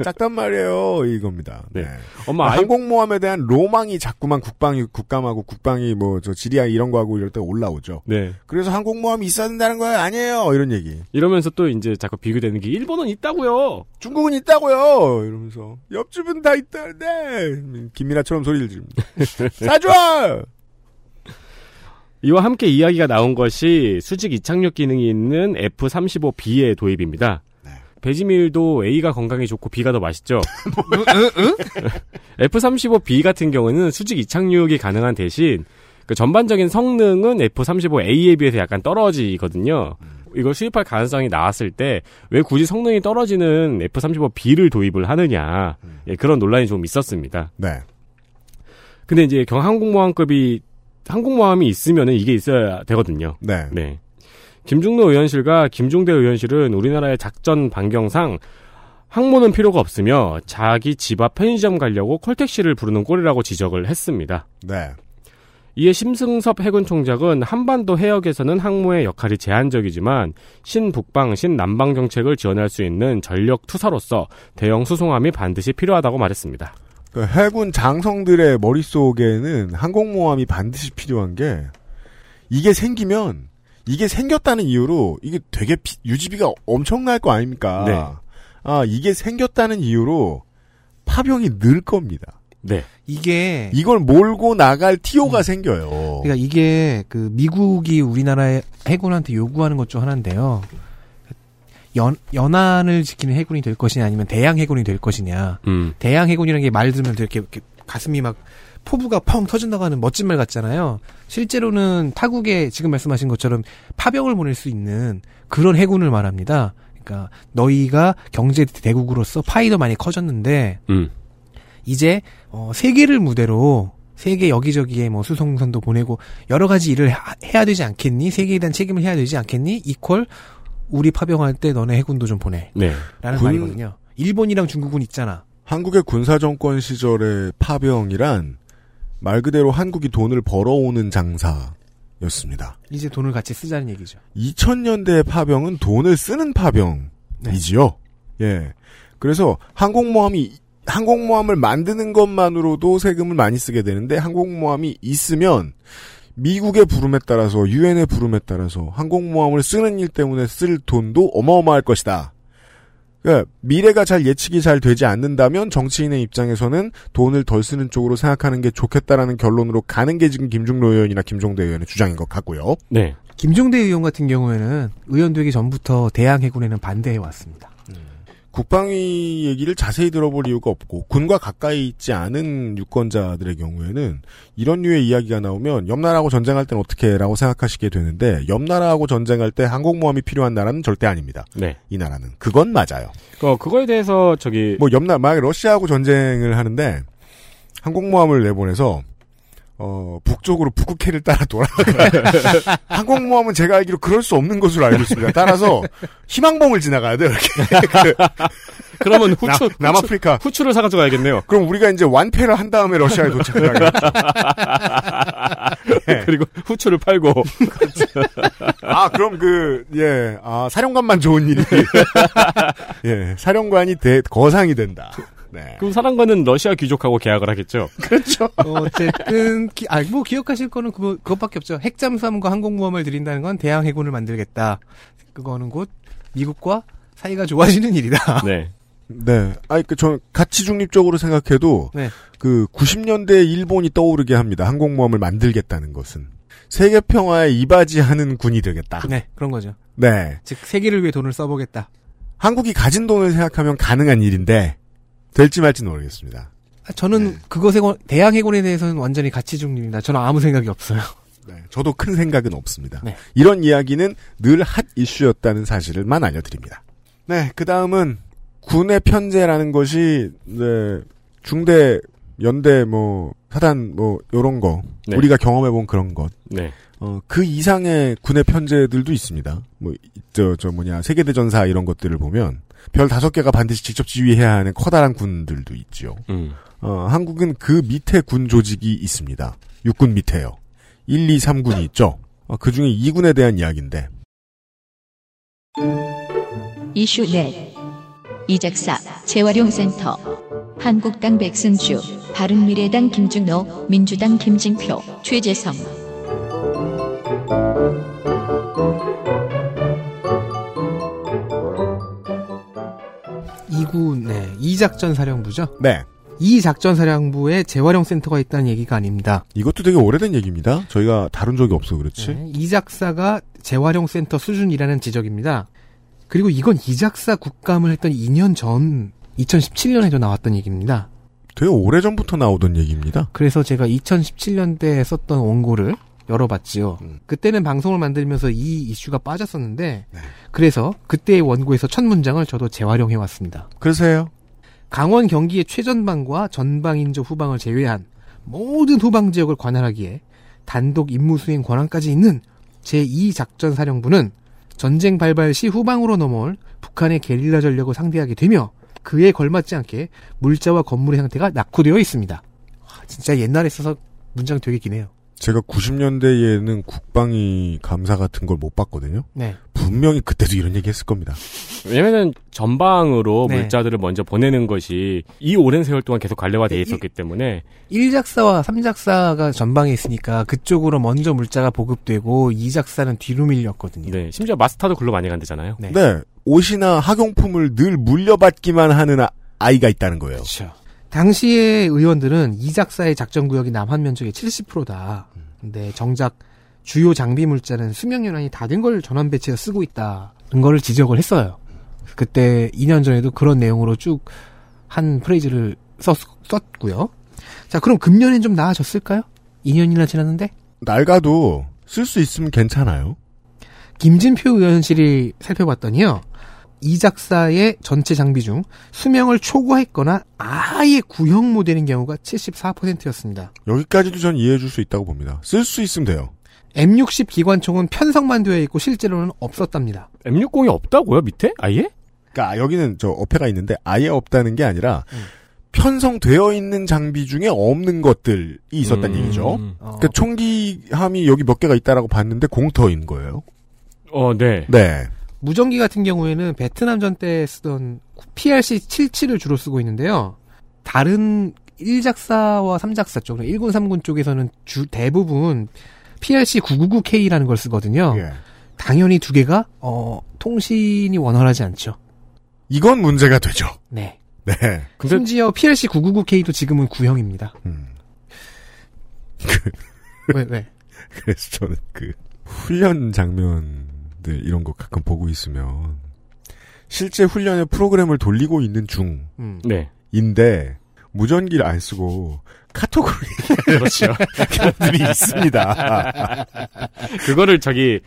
작단 말이에요. 이겁니다. 네. 네. 엄마 아이 항공모함에 대한 로망이 자꾸만 국방이 국감하고 국방이 뭐 저 지리아 이런 거 하고 이럴 때 올라오죠. 네. 그래서 항공모함이 있어야 된다는 거예요. 아니에요. 이런 얘기. 이러면서 또 이제 자꾸 비교되는 게 일본은 있다고요. 중국은 있다고요. 이러면서 옆집은 다 있다. 네. 김민아처럼 소리를 지릅니다. 사줘. 이와 함께 이야기가 나온 것이 수직 이착륙 기능이 있는 F-35B의 도입입니다. 네. 배지밀도 A가 건강에 좋고 B가 더 맛있죠. F-35B 같은 경우는 수직 이착륙이 가능한 대신 그 전반적인 성능은 F-35A에 비해서 약간 떨어지거든요. 이걸 수입할 가능성이 나왔을 때 왜 굳이 성능이 떨어지는 F-35B를 도입을 하느냐 예, 그런 논란이 좀 있었습니다. 네. 근데 이제 경항공모함급이 항공모함이 있으면은 이게 있어야 되거든요. 네. 네. 김중로 의원실과 김종대 의원실은 우리나라의 작전 반경상 항모는 필요가 없으며 자기 집 앞 편의점 가려고 콜택시를 부르는 꼴이라고 지적을 했습니다. 네. 이에 심승섭 해군 총장은 한반도 해역에서는 항모의 역할이 제한적이지만 신북방, 신남방 정책을 지원할 수 있는 전력 투사로서 대형 수송함이 반드시 필요하다고 말했습니다. 그 해군 장성들의 머릿속에는 항공모함이 반드시 필요한 게 이게 생기면 이게 생겼다는 이유로 이게 되게 피- 유지비가 엄청날 거 아닙니까? 네. 아 이게 생겼다는 이유로 파병이 늘 겁니다. 네. 이게 이걸 몰고 나갈 티오가 생겨요. 그러니까 이게 그 미국이 우리나라의 해군한테 요구하는 것 중 하나인데요. 연 연안을 지키는 해군이 될 것이냐 아니면 대양 해군이 될 것이냐. 음. 대양 해군이라는 게 말 들으면 되게 이렇게 가슴이 막 포부가 펑 터진다고 하는 멋진 말 같잖아요. 실제로는 타국에 지금 말씀하신 것처럼 파병을 보낼 수 있는 그런 해군을 말합니다. 그러니까 너희가 경제 대국으로서 파이도 많이 커졌는데 음. 이제 어, 세계를 무대로 세계 여기저기에 뭐 수송선도 보내고 여러 가지 일을 하- 해야 되지 않겠니? 세계에 대한 책임을 해야 되지 않겠니? 이퀄 우리 파병할 때 너네 해군도 좀 보내. 네. 라는 군- 말이거든요. 일본이랑 중국은 있잖아. 한국의 군사정권 시절의 파병이란 말 그대로 한국이 돈을 벌어오는 장사 였습니다. 이제 돈을 같이 쓰자는 얘기죠. 2000년대 파병은 돈을 쓰는 파병이지요. 예. 그래서 항공모함이 항공모함을 만드는 것만으로도 세금을 많이 쓰게 되는데 항공모함이 있으면 미국의 부름에 따라서 유엔의 부름에 따라서 항공모함을 쓰는 일 때문에 쓸 돈도 어마어마할 것이다. 그러니까 미래가 잘 예측이 잘 되지 않는다면 정치인의 입장에서는 돈을 덜 쓰는 쪽으로 생각하는 게 좋겠다라는 결론으로 가는 게 지금 김중로 의원이나 김종대 의원의 주장인 것 같고요. 네. 김종대 의원 같은 경우에는 의원 되기 전부터 대항 해군에는 반대해 왔습니다. 국방위 얘기를 자세히 들어볼 이유가 없고 군과 가까이 있지 않은 유권자들의 경우에는 이런 류의 이야기가 나오면 옆 나라하고 전쟁할 땐 어떻게라고 생각하시게 되는데 옆 나라하고 전쟁할 때 항공모함이 필요한 나라는 절대 아닙니다. 네. 이 나라는 그건 맞아요. 그 그거에 대해서 저기 뭐 옆나 만약 러시아하고 전쟁을 하는데 항공모함을 내보내서 어 북쪽으로 북극해를 따라 돌아가 항공모함은 제가 알기로 그럴 수 없는 것으로 알고 있습니다. 따라서 희망봉을 지나가야 돼요. 이렇게 그 그러면 후추 남, 아프리카 후추, 를 사가지고 가야겠네요. 그럼 우리가 이제 완패를 한 다음에 러시아에 도착을 하겠죠. 그리고 후추를 팔고 아 그럼 그 예 아 사령관만 좋은 일이 예 사령관이 대, 거상이 된다. 네. 그럼 사랑과는 러시아 귀족하고 계약을 하겠죠. 그렇죠. 어, 어쨌든 기, 아, 뭐 기억하실 거는 그거, 그것밖에 없죠. 핵잠수함과 항공모함을 드린다는 건 대항 해군을 만들겠다. 그거는 곧 미국과 사이가 좋아지는 일이다. 네. 네. 아니, 그, 전, 가치 중립적으로 생각해도, 네. 그, 90년대 일본이 떠오르게 합니다. 항공모함을 만들겠다는 것은. 세계 평화에 이바지하는 군이 되겠다. 네, 그런 거죠. 네. 즉 세계를 위해 돈을 써보겠다. 한국이 가진 돈을 생각하면 가능한 일인데, 될지 말지는 모르겠습니다. 아, 저는 네. 그것에 관- 대항 해군에 대해서는 완전히 가치 중립입니다. 저는 아무 생각이 없어요. 네. 저도 큰 생각은 없습니다. 네. 이런 이야기는 늘 핫 이슈였다는 사실을만 알려드립니다. 네. 그 다음은, 군의 편제라는 것이, 네, 중대, 연대, 뭐, 사단, 뭐, 요런 거. 네. 우리가 경험해본 그런 것. 네. 어, 그 이상의 군의 편제들도 있습니다. 뭐, 저, 저 뭐냐, 세계대전사 이런 것들을 보면, 별 다섯 개가 반드시 직접 지휘해야 하는 커다란 군들도 있지요. 음. 어, 한국은 그 밑에 군 조직이 있습니다. 육군 밑에요. 1, 2, 3군이 있죠. 어, 그 중에 2군에 대한 이야기인데, 이슈 넷 이작사 재활용센터 한국당 백승주 바른미래당 김준호 민주당 김진표 최재성 이군 네, 이작전 사령부죠. 네. 이 작전 사령부에 재활용 센터가 있다는 얘기가 아닙니다. 이것도 되게 오래된 얘기입니다. 저희가 다룬 적이 없어 그렇지. 네, 이 작사가 재활용 센터 수준이라는 지적입니다. 그리고 이건 이 작사 국감을 했던 2년 전 2017년에도 나왔던 얘기입니다. 되게 오래전부터 나오던 얘기입니다. 그래서 제가 2017년대에 썼던 원고를 열어봤지요. 음. 그때는 방송을 만들면서 이 이슈가 빠졌었는데 네. 그래서 그때의 원고에서 첫 문장을 저도 재활용해 왔습니다. 그래서 해요. 강원 경기의 최전방과 전방인조 후방을 제외한 모든 후방 지역을 관할하기에 단독 임무 수행 권한까지 있는 제2작전사령부는 전쟁 발발 시 후방으로 넘어올 북한의 게릴라 전력을 상대하게 되며 그에 걸맞지 않게 물자와 건물의 상태가 낙후되어 있습니다. 와, 진짜 옛날에 써서 문장 되게 기네요. 제가 90년대에는 국방위 감사 같은 걸 못 봤거든요. 네. 분명히 그때도 이런 얘기 했을 겁니다. 왜냐면은 전방으로 네. 물자들을 먼저 보내는 것이 이 오랜 세월 동안 계속 관례화돼 이- 있었기 때문에 1작사와 3작사가 전방에 있으니까 그쪽으로 먼저 물자가 보급되고 2작사는 뒤로 밀렸거든요. 네, 심지어 마스터도 글로 많이 간대잖아요. 네. 네. 옷이나 학용품을 늘 물려받기만 하는 아, 아이가 있다는 거예요. 그렇죠. 당시의 의원들은 이 작사의 작전 구역이 남한 면적의 70%다. 근데 정작 주요 장비 물자는 수명 연한이 다 된 걸 전원 배치해 쓰고 있다는 거를 지적을 했어요. 그때 2년 전에도 그런 내용으로 쭉 한 프레이즈를 썼, 썼고요. 자, 그럼 금년엔 좀 나아졌을까요? 2년이나 지났는데? 낡아도 쓸 수 있으면 괜찮아요. 김진표 의원실이 살펴봤더니요. 이 작사의 전체 장비 중 수명을 초과했거나 아예 구형모되는 경우가 74%였습니다. 여기까지도 전 이해해 줄 수 있다고 봅니다. 쓸 수 있으면 돼요. M60 기관총은 편성만 되어 있고 실제로는 없었답니다. M60이 없다고요 밑에? 아예? 그러니까 여기는 저 어폐가 있는데 아예 없다는 게 아니라 음. 편성되어 있는 장비 중에 없는 것들이 있었다는 음. 얘기죠. 어, 그러니까 총기함이 여기 몇 개가 있다라고 봤는데 공터인 거예요. 어, 네. 네. 무전기 같은 경우에는 베트남전 때 쓰던 PRC-77을 주로 쓰고 있는데요. 다른 1작사와 3작사 쪽, 1군, 3군 쪽에서는 주 대부분 PRC-999K라는 걸 쓰거든요. 예. 당연히 두 개가 어, 통신이 원활하지 않죠. 이건 문제가 되죠. 네. 네. 근데 심지어 PRC-999K도 지금은 구형입니다. 음. 왜, 왜? 그래서 저는 그 훈련 장면 들 이런 거 가끔 보고 있으면 실제 훈련의 프로그램을 돌리고 있는 음. 네. 중인데 무전기를 안 쓰고 카톡으로 그렇죠. 얘기하는 있습니다. 그거를 저기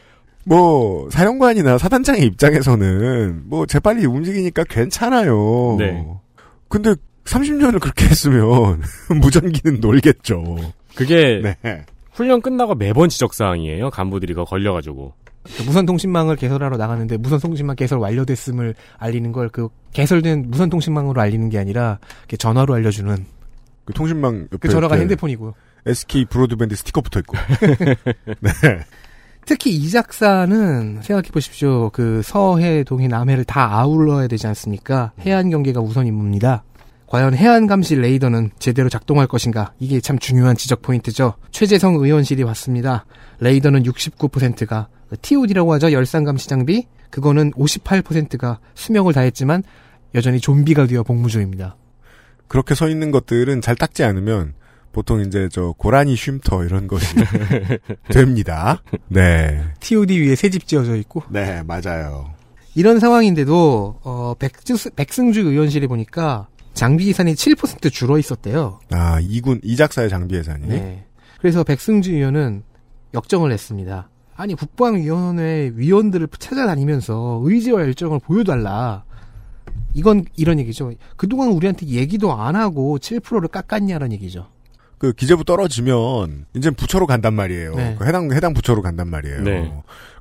뭐 사령관이나 사단장의 입장에서는 뭐 재빨리 움직이니까 괜찮아요. 네. 근데 30년을 그렇게 했으면 무전기는 놀겠죠. 그게 네. 훈련 끝나고 매번 지적 사항이에요. 간부들이 그거 걸려가지고. 그 무선통신망을 개설하러 나갔는데 무선통신망 개설 완료됐음을 알리는 걸 그 개설된 무선통신망으로 알리는 게 아니라 전화로 알려주는 그 통신망 옆에 그 전화가 핸드폰이고요. SK 브로드밴드 스티커 붙어 있고. 네. 특히 이 작사는 생각해 보십시오. 그 서해, 동해, 남해를 다 아울러야 되지 않습니까? 해안 경계가 우선 임무입니다. 과연 해안 감시 레이더는 제대로 작동할 것인가? 이게 참 중요한 지적 포인트죠. 최재성 의원실이 왔습니다. 레이더는 69%가 TOD라고 하죠. 열상 감시 장비. 그거는 58%가 수명을 다했지만 여전히 좀비가 되어 복무 중입니다. 그렇게 서 있는 것들은 잘 닦지 않으면 보통 이제 저 고라니 쉼터 이런 것이 됩니다. 네. TOD 위에 새집 지어져 있고 네, 맞아요. 이런 상황인데도 어, 백주, 백승주 의원실에 보니까 장비 예산이 7% 줄어 있었대요. 아, 이군 이작사의 장비 예산이. 네. 그래서 백승주 의원은 역정을 했습니다. 아니 국방위원회 위원들을 찾아다니면서 의지와 열정을 보여달라. 이건 이런 얘기죠. 그동안 우리한테 얘기도 안 하고 7%를 깎았냐는 얘기죠. 그 기재부 떨어지면 이제 부처로 간단 말이에요. 네. 그 해당 해당 부처로 간단 말이에요. 네.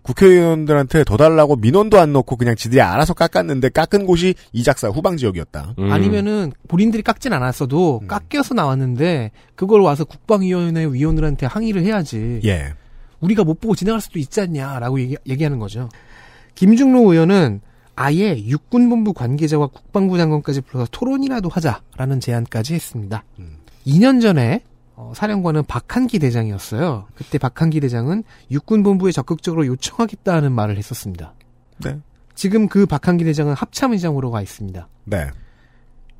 국회의원들한테 더 달라고 민원도 안 넣고 그냥 지들이 알아서 깎았는데 깎은 곳이 이작사 후방 지역이었다. 음. 아니면은 본인들이 깎진 않았어도 음. 깎여서 나왔는데 그걸 와서 국방위원회 위원들한테 항의를 해야지. 예. 우리가 못 보고 지나갈 수도 있지 않냐라고 얘기, 얘기하는 거죠. 김중로 의원은 아예 육군본부 관계자와 국방부 장관까지 불러서 토론이라도 하자라는 제안까지 했습니다. 음. 2년 전에 어, 사령관은 박한기 대장이었어요. 그때 박한기 대장은 육군본부에 적극적으로 요청하겠다는 말을 했었습니다. 네. 지금 그 박한기 대장은 합참의장으로 가 있습니다. 네.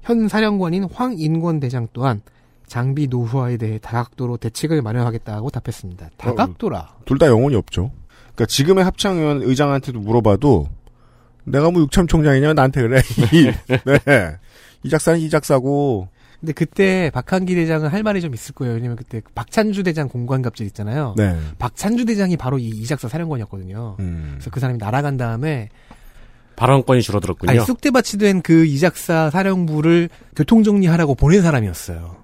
현 사령관인 황인권 대장 또한 장비 노후화에 대해 다각도로 대책을 마련하겠다고 답했습니다. 다각도라. 둘다 영혼이 없죠. 그러니까 지금의 합창의원 의장한테도 물어봐도 내가 뭐 육참총장이냐 나한테 그래. 이- 네. 이 작사는 이 작사고 근데 그때 박한기 대장은 할 말이 좀 있을 거예요. 왜냐면 그때 박찬주 대장 공관갑질 있잖아요. 네. 박찬주 대장이 바로 이 이작사 사령관이었거든요. 음. 그래서 그 사람이 날아간 다음에 발언권이 줄어들었군요. 아니 쑥대밭이 된 그 이작사 사령부를 교통정리하라고 보낸 사람이었어요.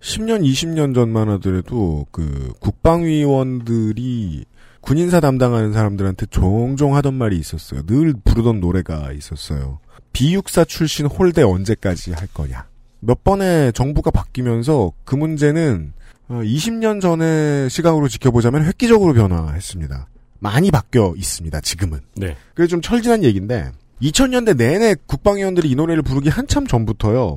10년, 20년 전만 하더라도 그 국방위원들이 군인사 담당하는 사람들한테 종종 하던 말이 있었어요. 늘 부르던 노래가 있었어요. 비육사 출신 홀대 언제까지 할 거냐. 몇 번의 정부가 바뀌면서 그 문제는 20년 전의 시각으로 지켜보자면 획기적으로 변화했습니다. 많이 바뀌어 있습니다. 지금은. 네. 그게 좀 철진한 얘기인데 2000년대 내내 국방위원들이 이 노래를 부르기 한참 전부터요.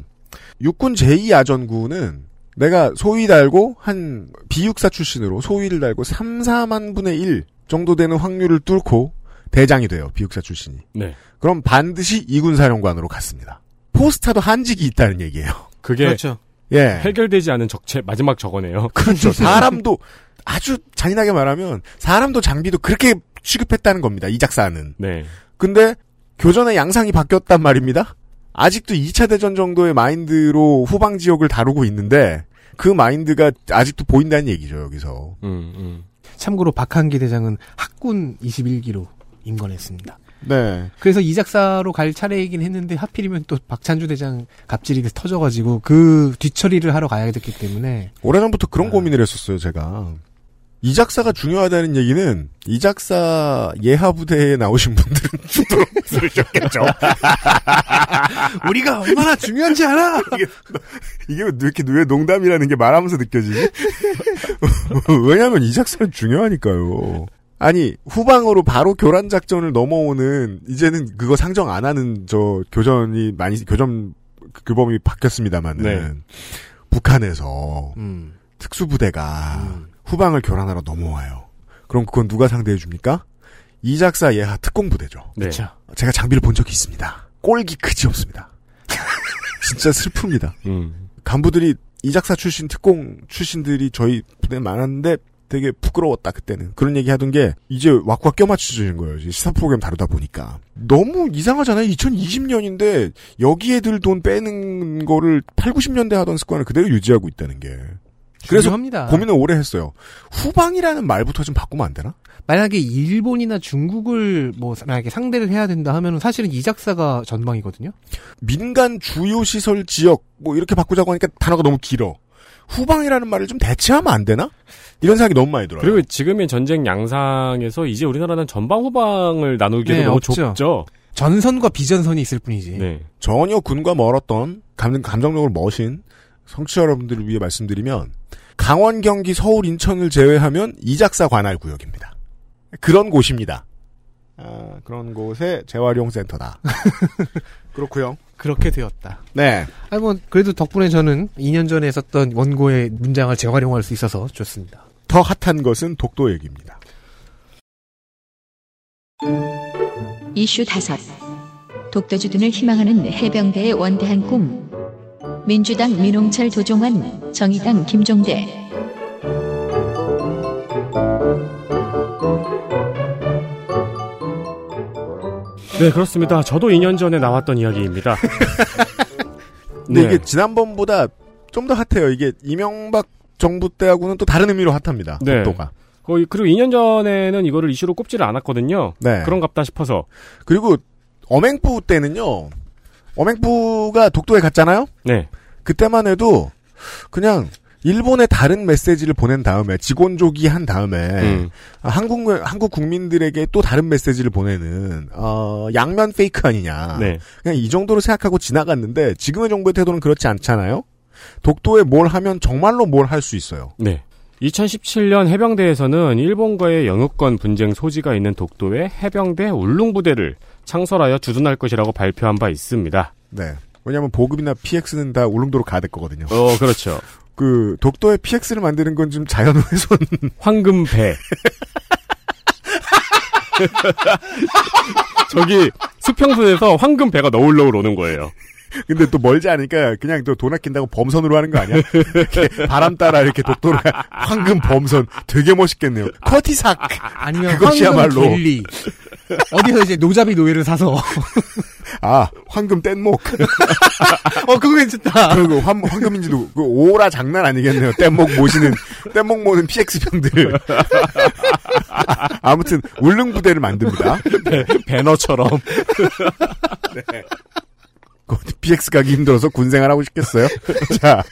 육군 제2야전구는 내가 소위 달고 한 비육사 출신으로 소위를 달고 3, 4만 분의 1 정도 되는 확률을 뚫고 대장이 돼요. 비육사 출신이. 네. 그럼 반드시 이군 사령관으로 갔습니다. 포스타도 한직이 있다는 얘기예요. 그게 그렇죠. 예. 해결되지 않은 적체 마지막 저거네요. 그렇죠. 사람도 아주 잔인하게 말하면 사람도 장비도 그렇게 취급했다는 겁니다. 이 작사는. 네. 근데 교전의 양상이 바뀌었단 말입니다. 아직도 2차 대전 정도의 마인드로 후방 지역을 다루고 있는데 그 마인드가 아직도 보인다는 얘기죠, 여기서. 음, 음. 참고로 박한기 대장은 학군 21기로 임관했습니다. 네. 그래서 이 작사로 갈 차례이긴 했는데 하필이면 또 박찬주 대장 갑질이 터져가지고 그 뒤처리를 하러 가야 됐기 때문에 오래전부터 그런 아. 고민을 했었어요, 제가. 이 작사가 중요하다는 얘기는 이 작사 예하 부대에 나오신 분들은 죽도록 들으셨겠죠. 우리가 얼마나 중요한지 알아. 이게 왜 이렇게 왜 농담이라는 게 말하면서 느껴지지? 왜냐하면 이 작사는 중요하니까요. 아니 후방으로 바로 교란 작전을 넘어오는 이제는 그거 상정 안 하는 저 교전이 많이 교전 규범이 바뀌었습니다만은 네. 북한에서 음. 특수부대가 후방을 교란하러 넘어와요. 그럼 그건 누가 상대해 줍니까? 이 작사 예하 특공부대죠. 네. 제가 장비를 본 적이 있습니다. 꼴기 크지 없습니다. 진짜 슬픕니다. 음. 간부들이 이작사 출신 특공 출신들이 저희 부대에 많았는데 되게 부끄러웠다 그때는 그런 얘기 하던 게 이제 왁왁 껴맞춰지는 거예요 시사 프로그램 다루다 보니까 너무 이상하잖아요 2020년인데 여기 애들 돈 빼는 거를 8, 90년대 하던 습관을 그대로 유지하고 있다는 게 그래서 중요합니다. 고민을 오래 했어요 후방이라는 말부터 좀 바꾸면 안 되나? 만약에 일본이나 중국을 뭐 만약에 상대를 해야 된다 하면은 사실은 이 작사가 전방이거든요. 민간 주요 시설 지역 뭐 이렇게 바꾸자고 하니까 단어가 너무 길어 후방이라는 말을 좀 대체하면 안 되나? 이런 생각이 너무 많이 들어요. 그리고 지금의 전쟁 양상에서 이제 우리나라는 전방 후방을 나누기도 네, 너무 없죠. 좁죠. 전선과 비전선이 있을 뿐이지. 네. 전혀 군과 멀었던 감, 감정적으로 멋인 성취자 여러분들을 위해 말씀드리면 강원, 경기, 서울, 인천을 제외하면 이작사 관할 구역입니다. 그런 곳입니다. 아, 그런 곳의 재활용 센터다. 그렇고요. 그렇게 되었다. 네. 아니 뭐 그래도 덕분에 저는 2년 전에 썼던 원고의 문장을 재활용할 수 있어서 좋습니다. 더 핫한 것은 독도 얘기입니다. 이슈 다섯 독도주둔을 희망하는 해병대의 원대한 꿈 민주당 민홍철 도종환 정의당 김종대 네, 그렇습니다. 저도 2년 전에 나왔던 이야기입니다. 근데 네. 이게 지난번보다 좀 더 핫해요. 이게 이명박 정부 때하고는 또 다른 의미로 핫합니다. 네. 독도가. 거의 그리고 2년 전에는 이거를 이슈로 꼽지를 않았거든요. 네. 그런갑다 싶어서. 그리고 어맹부 때는요. 어맹부가 독도에 갔잖아요. 네. 그때만 해도 그냥 일본에 다른 메시지를 보낸 다음에 직원족이 한 다음에 음. 아, 한국 한국 국민들에게 또 다른 메시지를 보내는 어, 양면 페이크 아니냐. 네. 그냥 이 정도로 생각하고 지나갔는데 지금의 정부의 태도는 그렇지 않잖아요. 독도에 뭘 하면 정말로 뭘 할 수 있어요. 네. 2017년 해병대에서는 일본과의 영유권 분쟁 소지가 있는 독도에 해병대 울릉부대를 창설하여 주둔할 것이라고 발표한 바 있습니다. 네. 왜냐하면 보급이나 PX는 다 울릉도로 가야 될 거거든요. 어, 그렇죠. 그 독도에 PX를 만드는 건 좀 자연훼손. 황금배. 저기 수평선에서 황금배가 너울너울 오는 거예요. 근데 또 멀지 않으니까 그냥 또 돈 아낀다고 범선으로 하는 거 아니야? 이렇게 바람 따라 이렇게 독도로 가. 황금 범선 되게 멋있겠네요. 커티삭. 아니면 그것이야말로. 황금. 어디서 이제 노잡이 노예를 사서 아 황금 뗏목. 어 그거 괜찮다. 그리고 황, 황금인지도 그 오라 장난 아니겠네요. 뗏목 모시는 뗏목 모는 PX 편들. 아무튼 울릉 부대를 만듭니다. 배 너처럼. 그 PX 가기 힘들어서 군생활 하고 싶겠어요? 자,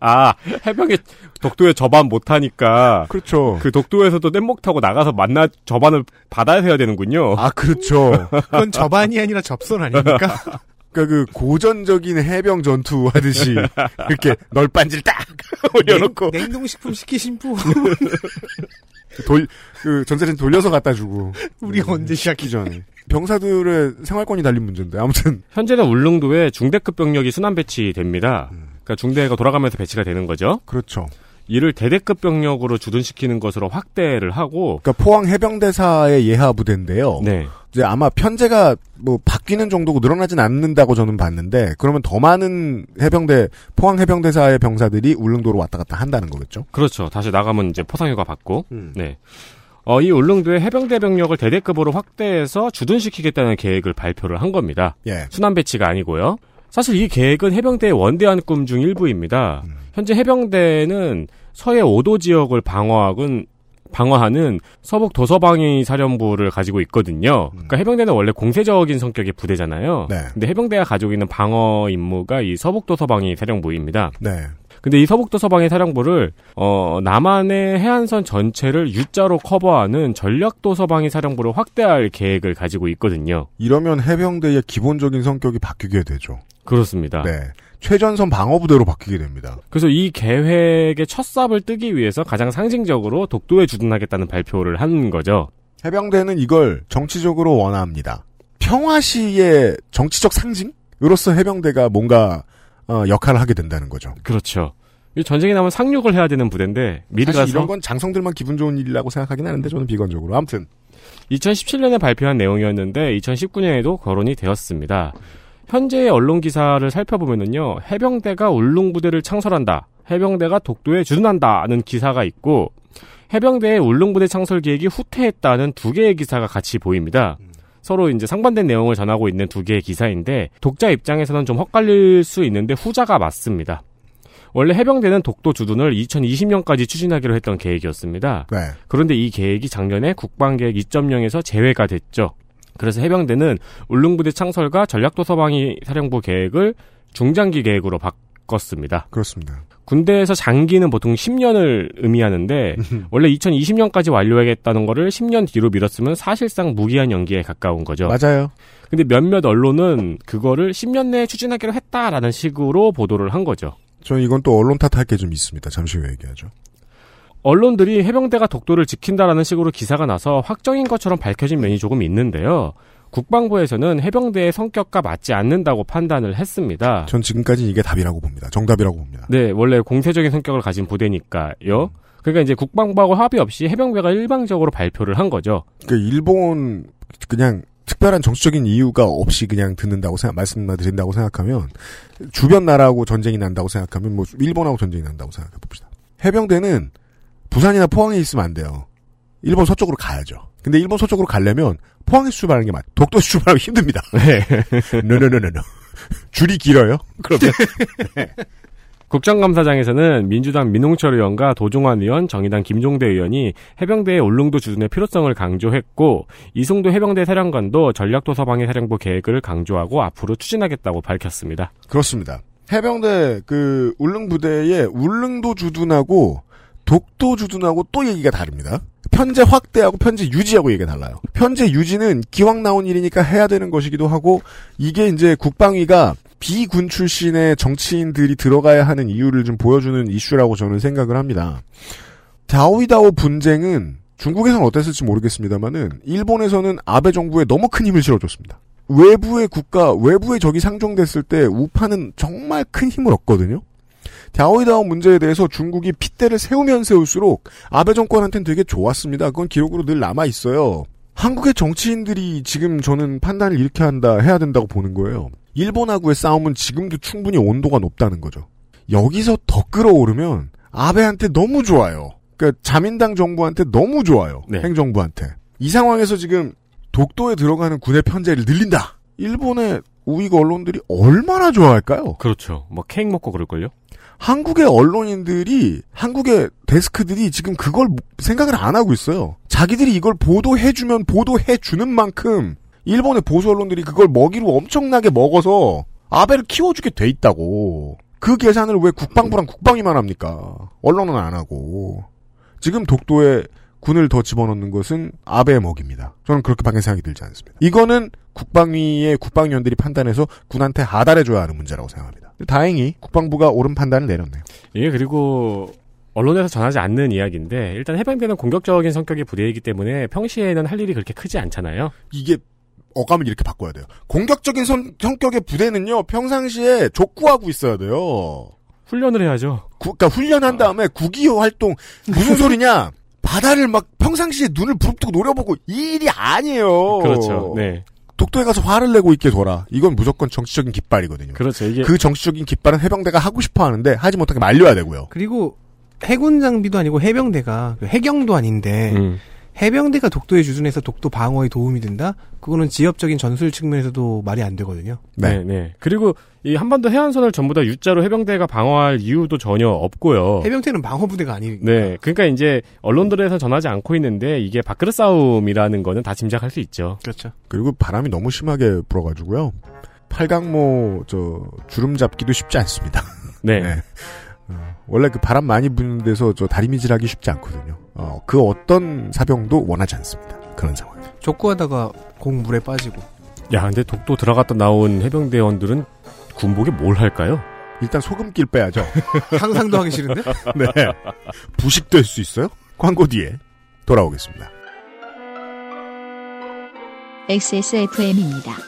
아, 해병에 독도에 저반 못하니까 그렇죠. 그 독도에서도 뗏목 타고 나가서 만나 저반을 받아야 해야 되는군요. 아 그렇죠. 그건 저반이 아니라 접선 아닙니까? 그러니까 그 고전적인 해병 전투 하듯이 이렇게 널빤지를 딱 올려놓고 냉, 냉동식품 시키신 분 돌 그 전세진 돌려서 갖다 주고 우리 언제 시작해? 시작기 전에 병사들의 생활권이 달린 문제인데 아무튼 현재는 울릉도에 중대급 병력이 순환 배치됩니다. 그러니까 중대가 돌아가면서 배치가 되는 거죠. 그렇죠. 이를 대대급 병력으로 주둔시키는 것으로 확대를 하고 그러니까 포항 해병대사의 예하 부대인데요. 네. 이제 아마 편제가 뭐 바뀌는 정도고 늘어나진 않는다고 저는 봤는데 그러면 더 많은 해병대 포항 해병대사의 병사들이 울릉도로 왔다 갔다 한다는 거겠죠. 그렇죠. 다시 나가면 이제 포상휴가 받고 음. 네. 어, 이 울릉도에 해병대 병력을 대대급으로 확대해서 주둔시키겠다는 계획을 발표를 한 겁니다. 예. 순환 배치가 아니고요. 사실 이 계획은 해병대의 원대한 꿈 중 일부입니다. 음. 현재 해병대는 서해 5도 지역을 방어하곤 방어하는 서북 도서방위 사령부를 가지고 있거든요. 그러니까 해병대는 원래 공세적인 성격의 부대잖아요. 네. 근데 해병대가 가지고 있는 방어 임무가 이 서북 도서방위 사령부입니다. 네. 근데 이 서북 도 서방해 사령부를 어 남한의 해안선 전체를 U자로 커버하는 전략 도 서방해 사령부를 확대할 계획을 가지고 있거든요. 이러면 해병대의 기본적인 성격이 바뀌게 되죠. 그렇습니다. 네. 최전선 방어부대로 바뀌게 됩니다. 그래서 이 계획의 첫 삽을 뜨기 위해서 가장 상징적으로 독도에 주둔하겠다는 발표를 한 거죠. 해병대는 이걸 정치적으로 원합니다. 평화시의 정치적 상징으로서 해병대가 뭔가 어, 역할을 하게 된다는 거죠. 그렇죠. 이 전쟁이 나면 상륙을 해야 되는 부대인데 미리 사실 가서 이런 건 장성들만 기분 좋은 일이라고 생각하긴 하는데 저는 비관적으로. 아무튼 2017년에 발표한 내용이었는데 2019년에도 거론이 되었습니다. 현재의 언론 기사를 살펴보면은요, 해병대가 울릉 부대를 창설한다, 해병대가 독도에 주둔한다는 기사가 있고, 해병대의 울릉 부대 창설 계획이 후퇴했다는 두 개의 기사가 같이 보입니다. 서로 이제 상반된 내용을 전하고 있는 두 개의 기사인데, 독자 입장에서는 좀 헛갈릴 수 있는데 후자가 맞습니다. 원래 해병대는 독도 주둔을 2020년까지 추진하기로 했던 계획이었습니다. 네. 그런데 이 계획이 작년에 국방계획 2.0에서 제외가 됐죠. 그래서 해병대는 울릉부대 창설과 전략도 서방위 사령부 계획을 중장기 계획으로 바꿨습니다. 그렇습니다. 군대에서 장기는 보통 10년을 의미하는데 원래 2020년까지 완료하겠다는 거를 10년 뒤로 미뤘으면 사실상 무기한 연기에 가까운 거죠. 맞아요. 근데 몇몇 언론은 그거를 10년 내에 추진하기로 했다라는 식으로 보도를 한 거죠. 저는 이건 또 언론 탓할 게 좀 있습니다. 잠시 후에 얘기하죠. 언론들이 해병대가 독도를 지킨다라는 식으로 기사가 나서 확정인 것처럼 밝혀진 면이 조금 있는데요. 국방부에서는 해병대의 성격과 맞지 않는다고 판단을 했습니다. 전 지금까지 이게 답이라고 봅니다. 정답이라고 봅니다. 네, 원래 공세적인 성격을 가진 부대니까요. 그러니까 이제 국방부하고 합의 없이 해병대가 일방적으로 발표를 한 거죠. 그 일본 그냥 특별한 정치적인 이유가 없이 그냥 듣는다고 생각 말씀드린다고 생각하면 주변 나라하고 전쟁이 난다고 생각하면 뭐 일본하고 전쟁이 난다고 생각해 봅시다. 해병대는 부산이나 포항에 있으면 안 돼요. 일본 서쪽으로 가야죠. 근데 일본 서쪽으로 가려면 포항에서 출발하는 게 맞. 독도에서 출발하면 힘듭니다. 네. 노노노노노. 줄이 길어요? 그러면 국정감사장에서는 민주당 민홍철 의원과 도종환 의원, 정의당 김종대 의원이 해병대의 울릉도 주둔의 필요성을 강조했고 이승도 해병대 사령관도 전략도서방위사령부 계획을 강조하고 앞으로 추진하겠다고 밝혔습니다. 그렇습니다. 해병대 그 울릉 부대의 울릉도 주둔하고 독도 주둔하고 또 얘기가 다릅니다. 편제 확대하고 편제 유지하고 얘기가 달라요. 편제 유지는 기왕 나온 일이니까 해야 되는 것이기도 하고 이게 이제 국방위가 비군 출신의 정치인들이 들어가야 하는 이유를 좀 보여주는 이슈라고 저는 생각을 합니다. 다오이다오 분쟁은 중국에서는 어땠을지 모르겠습니다만은 일본에서는 아베 정부에 너무 큰 힘을 실어줬습니다. 외부의 국가, 외부의 적이 상정됐을 때 우파는 정말 큰 힘을 얻거든요. 다오이다오 문제에 대해서 중국이 핏대를 세우면 세울수록 아베 정권한테는 되게 좋았습니다. 그건 기록으로 늘 남아 있어요. 한국의 정치인들이 지금 저는 판단을 이렇게 한다 해야 된다고 보는 거예요. 일본하고의 싸움은 지금도 충분히 온도가 높다는 거죠. 여기서 더 끌어오르면 아베한테 너무 좋아요. 그러니까 자민당 정부한테 너무 좋아요. 네. 행정부한테. 이 상황에서 지금 독도에 들어가는 군의 편제를 늘린다. 일본의 우익 언론들이 얼마나 좋아할까요? 그렇죠. 뭐 케이크 먹고 그럴걸요? 한국의 언론인들이 한국의 데스크들이 지금 그걸 생각을 안 하고 있어요. 자기들이 이걸 보도해주면 보도해주는 만큼 일본의 보수 언론들이 그걸 먹이로 엄청나게 먹어서 아베를 키워주게 돼 있다고. 그 계산을 왜 국방부랑 국방위만 합니까? 언론은 안 하고. 지금 독도에 군을 더 집어넣는 것은 아베의 먹입니다. 저는 그렇게 밖에 생각이 들지 않습니다. 이거는 국방위의 국방위원들이 판단해서 군한테 하달해줘야 하는 문제라고 생각합니다. 다행히 국방부가 옳은 판단을 내렸네요. 이게 그리고 언론에서 전하지 않는 이야기인데 일단 해병대는 공격적인 성격의 부대이기 때문에 평시에는 할 일이 그렇게 크지 않잖아요. 이게 어감을 이렇게 바꿔야 돼요. 공격적인 성, 성격의 부대는요 평상시에 족구하고 있어야 돼요. 훈련을 해야죠. 구, 그러니까 훈련한 다음에 구기 활동 무슨 소리냐? 바다를 막 평상시에 눈을 부릅뜨고 노려보고 이 일이 아니에요. 그렇죠. 네. 독도에 가서 화를 내고 있게 둬라. 이건 무조건 정치적인 깃발이거든요. 그렇죠. 이게 그 정치적인 깃발은 해병대가 하고 싶어 하는데 하지 못하게 말려야 되고요. 그리고 해군 장비도 아니고 해병대가 그 해경도 아닌데 음, 해병대가 독도에 주둔해서 독도 방어에 도움이 된다? 그거는 지역적인 전술 측면에서도 말이 안 되거든요. 네. 네, 그리고 이 한반도 해안선을 전부 다 U자로 해병대가 방어할 이유도 전혀 없고요. 해병대는 방어부대가 아니니까. 네, 그러니까 이제 언론들에서 전하지 않고 있는데 이게 밥그릇 싸움이라는 거는 다 짐작할 수 있죠. 그렇죠. 그리고 바람이 너무 심하게 불어가지고요. 팔강모 저 주름 잡기도 쉽지 않습니다. 네, 네. 어, 원래 그 바람 많이 부는 데서 저 다리 미질하기 쉽지 않거든요. 어, 그 어떤 사병도 원하지 않습니다. 그런 상황. 족구하다가 공 물에 빠지고. 야, 근데 독도 들어갔다 나온 해병대원들은 군복에 뭘 할까요? 일단 소금길 빼야죠. 상상도 하기 싫은데? 네. 부식될 수 있어요? 광고 뒤에 돌아오겠습니다. XSFM입니다.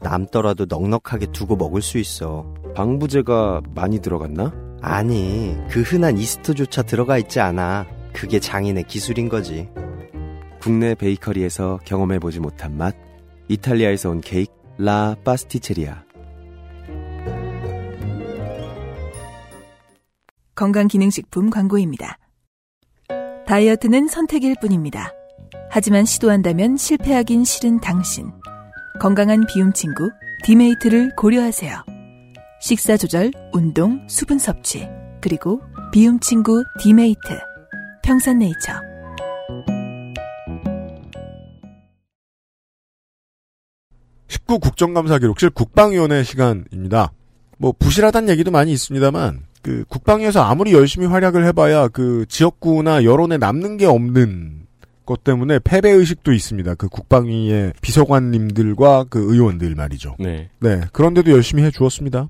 남더라도 넉넉하게 두고 먹을 수 있어. 방부제가 많이 들어갔나? 아니, 그 흔한 이스트조차 들어가 있지 않아. 그게 장인의 기술인 거지. 국내 베이커리에서 경험해보지 못한 맛. 이탈리아에서 온 케이크 라 파스티체리아. 건강기능식품 광고입니다. 다이어트는 선택일 뿐입니다. 하지만 시도한다면 실패하긴 싫은 당신. 건강한 비움 친구 디메이트를 고려하세요. 식사 조절, 운동, 수분 섭취, 그리고 비움 친구 디메이트. 평산네이처. 십구 국정감사 기록실 국방위원회 시간입니다. 뭐 부실하다는 얘기도 많이 있습니다만 그 국방위에서 아무리 열심히 활약을 해봐야 그 지역구나 여론에 남는 게 없는 것 때문에 패배 의식도 있습니다. 그 국방위의 비서관님들과 그 의원들 말이죠. 네. 네, 그런데도 열심히 해 주었습니다.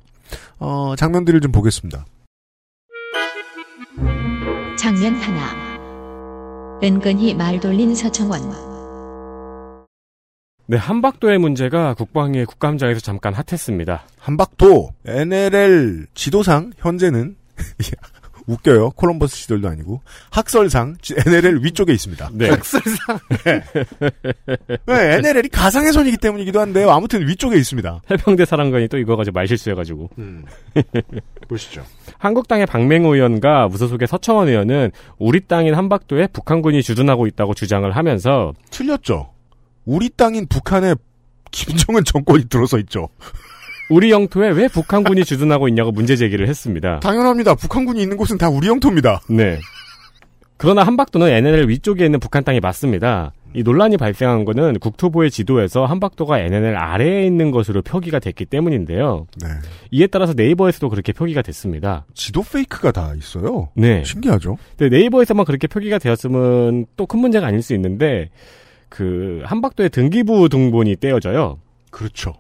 어, 장면들을 좀 보겠습니다. 장면 하나. 은근히 말 돌린 서청원. 네, 한박도의 문제가 국방위의 국감장에서 잠깐 핫했습니다. 한박도 NLL 지도상 현재는 웃겨요. 콜럼버스 시절도 아니고 학설상 NLL 위쪽에 있습니다. 네. 학설상. 네, NLL이 가상의 손이기 때문이기도 한데요. 아무튼 위쪽에 있습니다. 해병대 사령관이 또 이거 가지고 말 실수해가지고. 음. 보시죠. 한국당의 박맹호 의원과 무소속의 서청원 의원은 우리 땅인 한박도에 북한군이 주둔하고 있다고 주장을 하면서 틀렸죠. 우리 땅인 북한에 김정은 정권이 들어서 있죠. 우리 영토에 왜 북한군이 주둔하고 있냐고 문제 제기를 했습니다. 당연합니다. 북한군이 있는 곳은 다 우리 영토입니다. 네. 그러나 한박도는 NNL 위쪽에 있는 북한 땅이 맞습니다. 이 논란이 발생한 것은 국토부의 지도에서 한박도가 NNL 아래에 있는 것으로 표기가 됐기 때문인데요. 네. 이에 따라서 네이버에서도 그렇게 표기가 됐습니다. 지도 페이크가 다 있어요. 네. 신기하죠. 근데 네이버에서만 그렇게 표기가 되었으면 또 큰 문제가 아닐 수 있는데 그 한박도의 등기부 등본이 떼어져요. 그렇죠.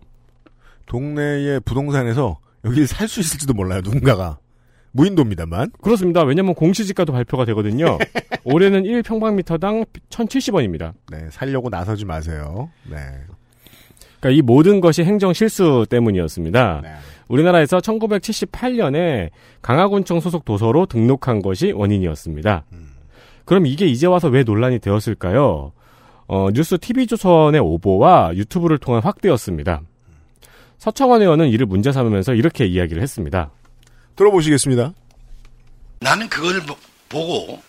동네의 부동산에서 여기 살 수 있을지도 몰라요. 누군가가. 무인도입니다만. 그렇습니다. 왜냐면 공시지가도 발표가 되거든요. 올해는 1평방미터당 1,070원입니다. 네, 살려고 나서지 마세요. 네. 그러니까 이 모든 것이 행정 실수 때문이었습니다. 네. 우리나라에서 1978년에 강화군청 소속 도서로 등록한 것이 원인이었습니다. 그럼 이게 이제 와서 왜 논란이 되었을까요? 어, 뉴스 TV조선의 오보와 유튜브를 통한 확대였습니다. 서청원 의원은 이를 문제 삼으면서 이렇게 이야기를 했습니다. 들어보시겠습니다. 나는 그걸 보- 보고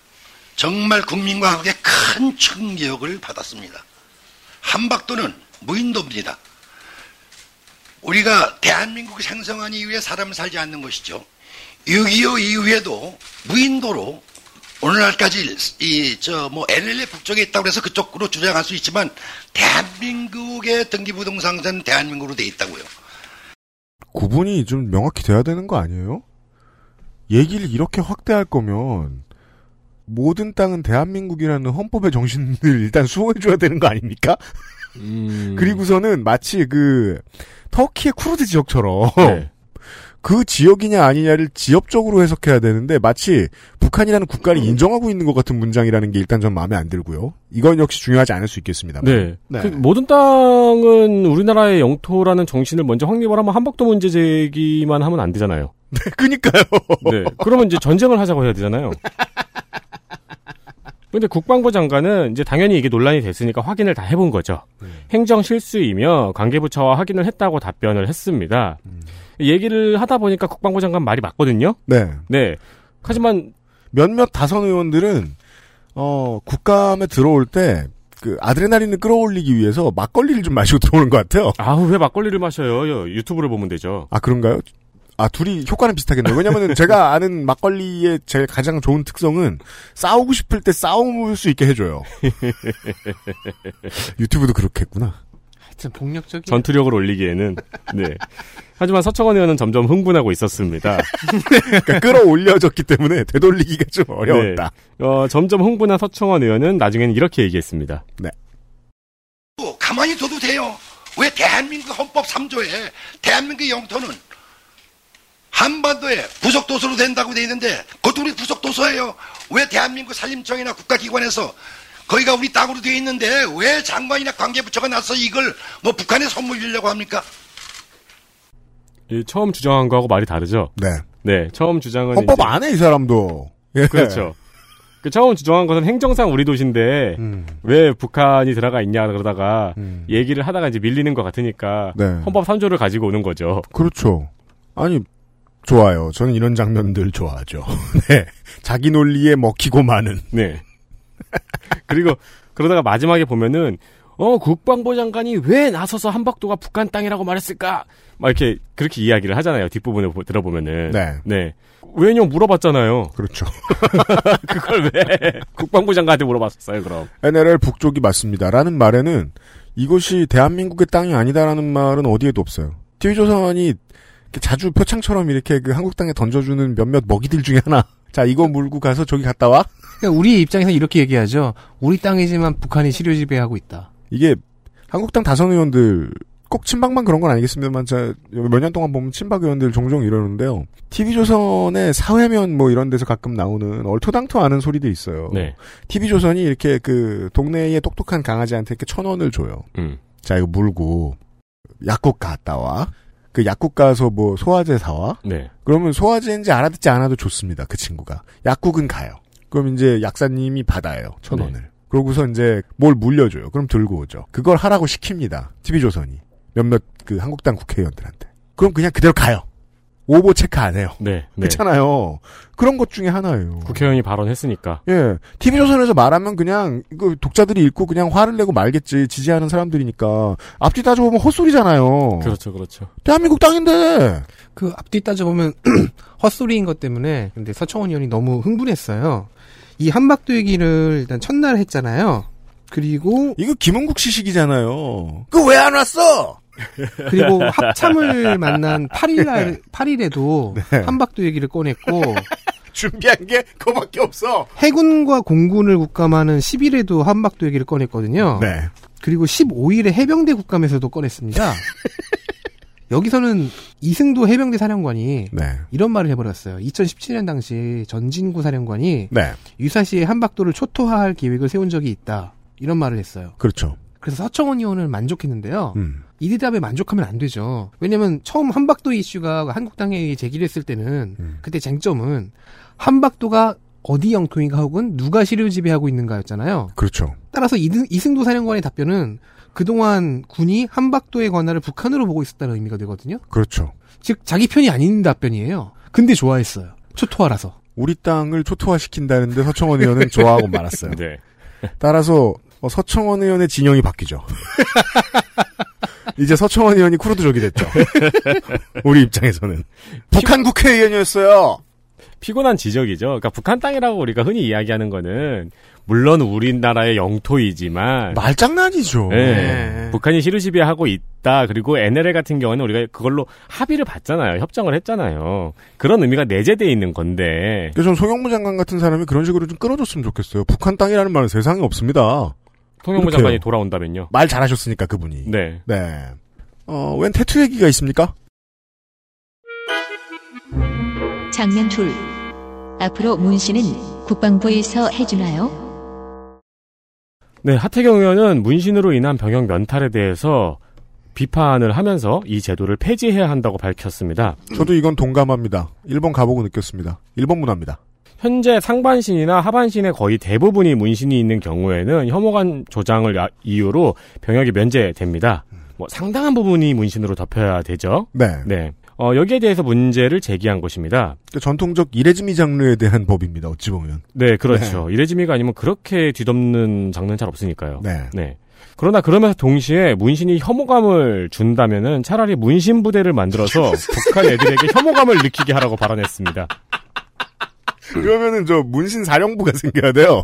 정말 국민과 함께 큰 충격을 받았습니다. 한박도는 무인도입니다. 우리가 대한민국 생성한 이후에 사람은 살지 않는 것이죠. 6.25 이후에도 무인도로 오늘날까지 이 저 뭐 NLL 북쪽에 있다고 해서 그쪽으로 주장할 수 있지만 대한민국의 등기부동산은 대한민국으로 돼 있다고요. 구분이 좀 명확히 돼야 되는 거 아니에요? 얘기를 이렇게 확대할 거면 모든 땅은 대한민국이라는 헌법의 정신을 일단 수호해줘야 되는 거 아닙니까? 음. 그리고서는 마치 그 터키의 쿠르드 지역처럼 네. 그 지역이냐 아니냐를 지역적으로 해석해야 되는데 마치 북한이라는 국가를 인정하고 있는 것 같은 문장이라는 게 일단 전 마음에 안 들고요. 이건 역시 중요하지 않을 수 있겠습니다. 네. 네. 그 모든 땅은 우리나라의 영토라는 정신을 먼저 확립을 하면 한박도 문제 제기만 하면 안 되잖아요. 그니까요. 네. 그러면 이제 전쟁을 하자고 해야 되잖아요. 근데 국방부 장관은 이제 당연히 이게 논란이 됐으니까 확인을 다 해본 거죠. 행정 실수이며 관계부처와 확인을 했다고 답변을 했습니다. 얘기를 하다 보니까 국방부 장관 말이 맞거든요. 네. 네. 하지만 몇몇 다선 의원들은 어 국감에 들어올 때 그 아드레날린을 끌어올리기 위해서 막걸리를 좀 마시고 들어오는 것 같아요. 아우 왜 막걸리를 마셔요? 유튜브를 보면 되죠. 아 그런가요? 아 둘이 효과는 비슷하겠네요. 왜냐면은 제가 아는 막걸리의 제일 가장 좋은 특성은 싸우고 싶을 때 싸움을 수 있게 해줘요. 유튜브도 그렇겠구나. 하여튼 폭력적인. 전투력을 올리기에는 네. 하지만 서청원 의원은 점점 흥분하고 있었습니다. 그러니까 끌어올려졌기 때문에 되돌리기가 좀 어려웠다. 네. 어, 점점 흥분한 서청원 의원은 나중에는 이렇게 얘기했습니다. 네. 뭐 가만히 둬도 돼요. 왜 대한민국 헌법 3조에 대한민국의 영토는 한반도에 부속 도서로 된다고 돼 있는데 그것도 우리 부속 도서예요. 왜 대한민국 산림청이나 국가기관에서 거기가 우리 땅으로 되어 있는데 왜 장관이나 관계부처가 나서 이걸 뭐 북한에 선물 주려고 합니까? 이 처음 주장한 거하고 말이 다르죠. 네. 네, 처음 주장은 헌법 이제- 안해이 사람도. 예. 그렇죠. 그 처음 주장한 것은 행정상 우리 도시인데 음. 왜 북한이 들어가 있냐 그러다가 음. 얘기를 하다가 이제 밀리는 것 같으니까 네. 헌법 3조를 가지고 오는 거죠. 그렇죠. 아니 좋아요. 저는 이런 장면들 좋아하죠. 네. 자기 논리에 먹히고 마는. 네. 그리고 그러다가 마지막에 보면은 어 국방부 장관이 왜 나서서 한박도가 북한 땅이라고 말했을까? 막 이렇게 그렇게 이야기를 하잖아요. 뒷부분을 보- 들어보면은 네. 네. 왜냐 물어봤잖아요. 그렇죠. 그걸 왜 국방부 장관한테 물어봤었어요? 그럼 NLL 북쪽이 맞습니다라는 말에는 이것이 대한민국의 땅이 아니다라는 말은 어디에도 없어요. TV조선이 자주 표창처럼 이렇게 그 한국 땅에 던져주는 몇몇 먹이들 중에 하나. 자, 이거 물고 가서 저기 갔다 와? 그러니까 우리 입장에서 이렇게 얘기하죠. 우리 땅이지만 북한이 시료 지배하고 있다. 이게 한국 땅 다선 의원들 꼭 친박만 그런 건 아니겠습니다만 몇 년 동안 보면 친박 의원들 종종 이러는데요. TV조선의 사회면 뭐 이런 데서 가끔 나오는 얼토당토 않은 소리도 있어요. 네. TV조선이 이렇게 그 동네에 똑똑한 강아지한테 이렇게 천 원을 줘요. 음. 자, 이거 물고 약국 갔다 와. 그 약국 가서 뭐 소화제 사와. 네. 그러면 소화제인지 알아듣지 않아도 좋습니다. 그 친구가. 약국은 가요. 그럼 이제 약사님이 받아요. 천 네. 원을. 그러고서 이제 뭘 물려줘요. 그럼 들고 오죠. 그걸 하라고 시킵니다. TV조선이. 몇몇 그 한국당 국회의원들한테. 그럼 그냥 그대로 가요. 오보 체크 안 해요. 네. 네. 그렇잖아요. 그런 것 중에 하나예요. 국회의원이 발언했으니까. 예. TV조선에서 말하면 그냥, 이거 독자들이 읽고 그냥 화를 내고 말겠지. 지지하는 사람들이니까. 앞뒤 따져보면 헛소리잖아요. 그렇죠, 그렇죠. 대한민국 땅인데! 그 앞뒤 따져보면 헛소리인 것 때문에 근데 서청원 의원이 너무 흥분했어요. 이 한박도 얘기를 일단 첫날 했잖아요. 그리고 이거 김은국 시식이잖아요. 그 왜 안 왔어? 그리고 합참을 만난 8일날 8일에도 네. 한박도 얘기를 꺼냈고 준비한 게 그거밖에 없어. 해군과 공군을 국감하는 10일에도 한박도 얘기를 꺼냈거든요. 네. 그리고 15일에 해병대 국감에서도 꺼냈습니다. 여기서는 이승도 해병대 사령관이 네. 이런 말을 해버렸어요. 2017년 당시 전진구 사령관이 네. 유사시에 한박도를 초토화할 계획을 세운 적이 있다. 이런 말을 했어요. 그렇죠. 그래서 서청원 의원은 만족했는데요. 음. 이 대답에 만족하면 안 되죠. 왜냐면 처음 한박도 이슈가 한국당에 제기됐을 때는 음. 그때 쟁점은 한박도가 어디 영토인가 혹은 누가 시를 지배하고 있는가였잖아요. 그렇죠. 따라서 이승도 사령관의 답변은 그동안 군이 한박도의 권한을 북한으로 보고 있었다는 의미가 되거든요. 그렇죠. 즉 자기 편이 아닌 답변이에요. 근데 좋아했어요. 초토화라서. 우리 땅을 초토화시킨다는 데 서청원 의원은 좋아하고 말았어요. 네. 따라서 어, 서청원 의원의 진영이 바뀌죠. 이제 서청원 의원이 쿠르드족이 됐죠. 우리 입장에서는. 북한 국회의원이었어요. 피곤한 지적이죠. 그러니까 북한 땅이라고 우리가 흔히 이야기하는 거는 물론 우리나라의 영토이지만 말장난이죠. 네. 네. 북한이 시르시비하고 있다. 그리고 NLL 같은 경우는 우리가 그걸로 합의를 봤잖아요. 협정을 했잖아요. 그런 의미가 내재돼 있는 건데. 그래서 전 송영무 장관 같은 사람이 그런 식으로 좀 끊어줬으면 좋겠어요. 북한 땅이라는 말은 세상에 없습니다. 그렇게요. 장관이 돌아온다면요. 말 잘하셨으니까 그분이. 네. 네. 어, 웬 태투 얘기가 있습니까? 장면 둘. 앞으로 문 씨는 국방부에서 해주나요? 네, 하태경 의원은 문신으로 인한 병역 면탈에 대해서 비판을 하면서 이 제도를 폐지해야 한다고 밝혔습니다. 저도 이건 동감합니다. 일본 가보고 느꼈습니다. 일본 문화입니다. 현재 상반신이나 하반신의 거의 대부분이 문신이 있는 경우에는 혐오감 조장을 야- 이유로 병역이 면제됩니다. 뭐 상당한 부분이 문신으로 덮여야 되죠. 네. 네. 어, 여기에 대해서 문제를 제기한 것입니다. 그 전통적 이레즈미 장르에 대한 법입니다. 어찌 보면. 네, 그렇죠. 이레지미가 아니면 그렇게 뒤덮는 장르는 잘 없으니까요. 네. 그러나 그러면서 동시에 문신이 혐오감을 준다면은 차라리 문신 부대를 만들어서 북한 애들에게 혐오감을 느끼게 하라고 발언했습니다. 그러면은 저 문신 사령부가 생겨야 돼요.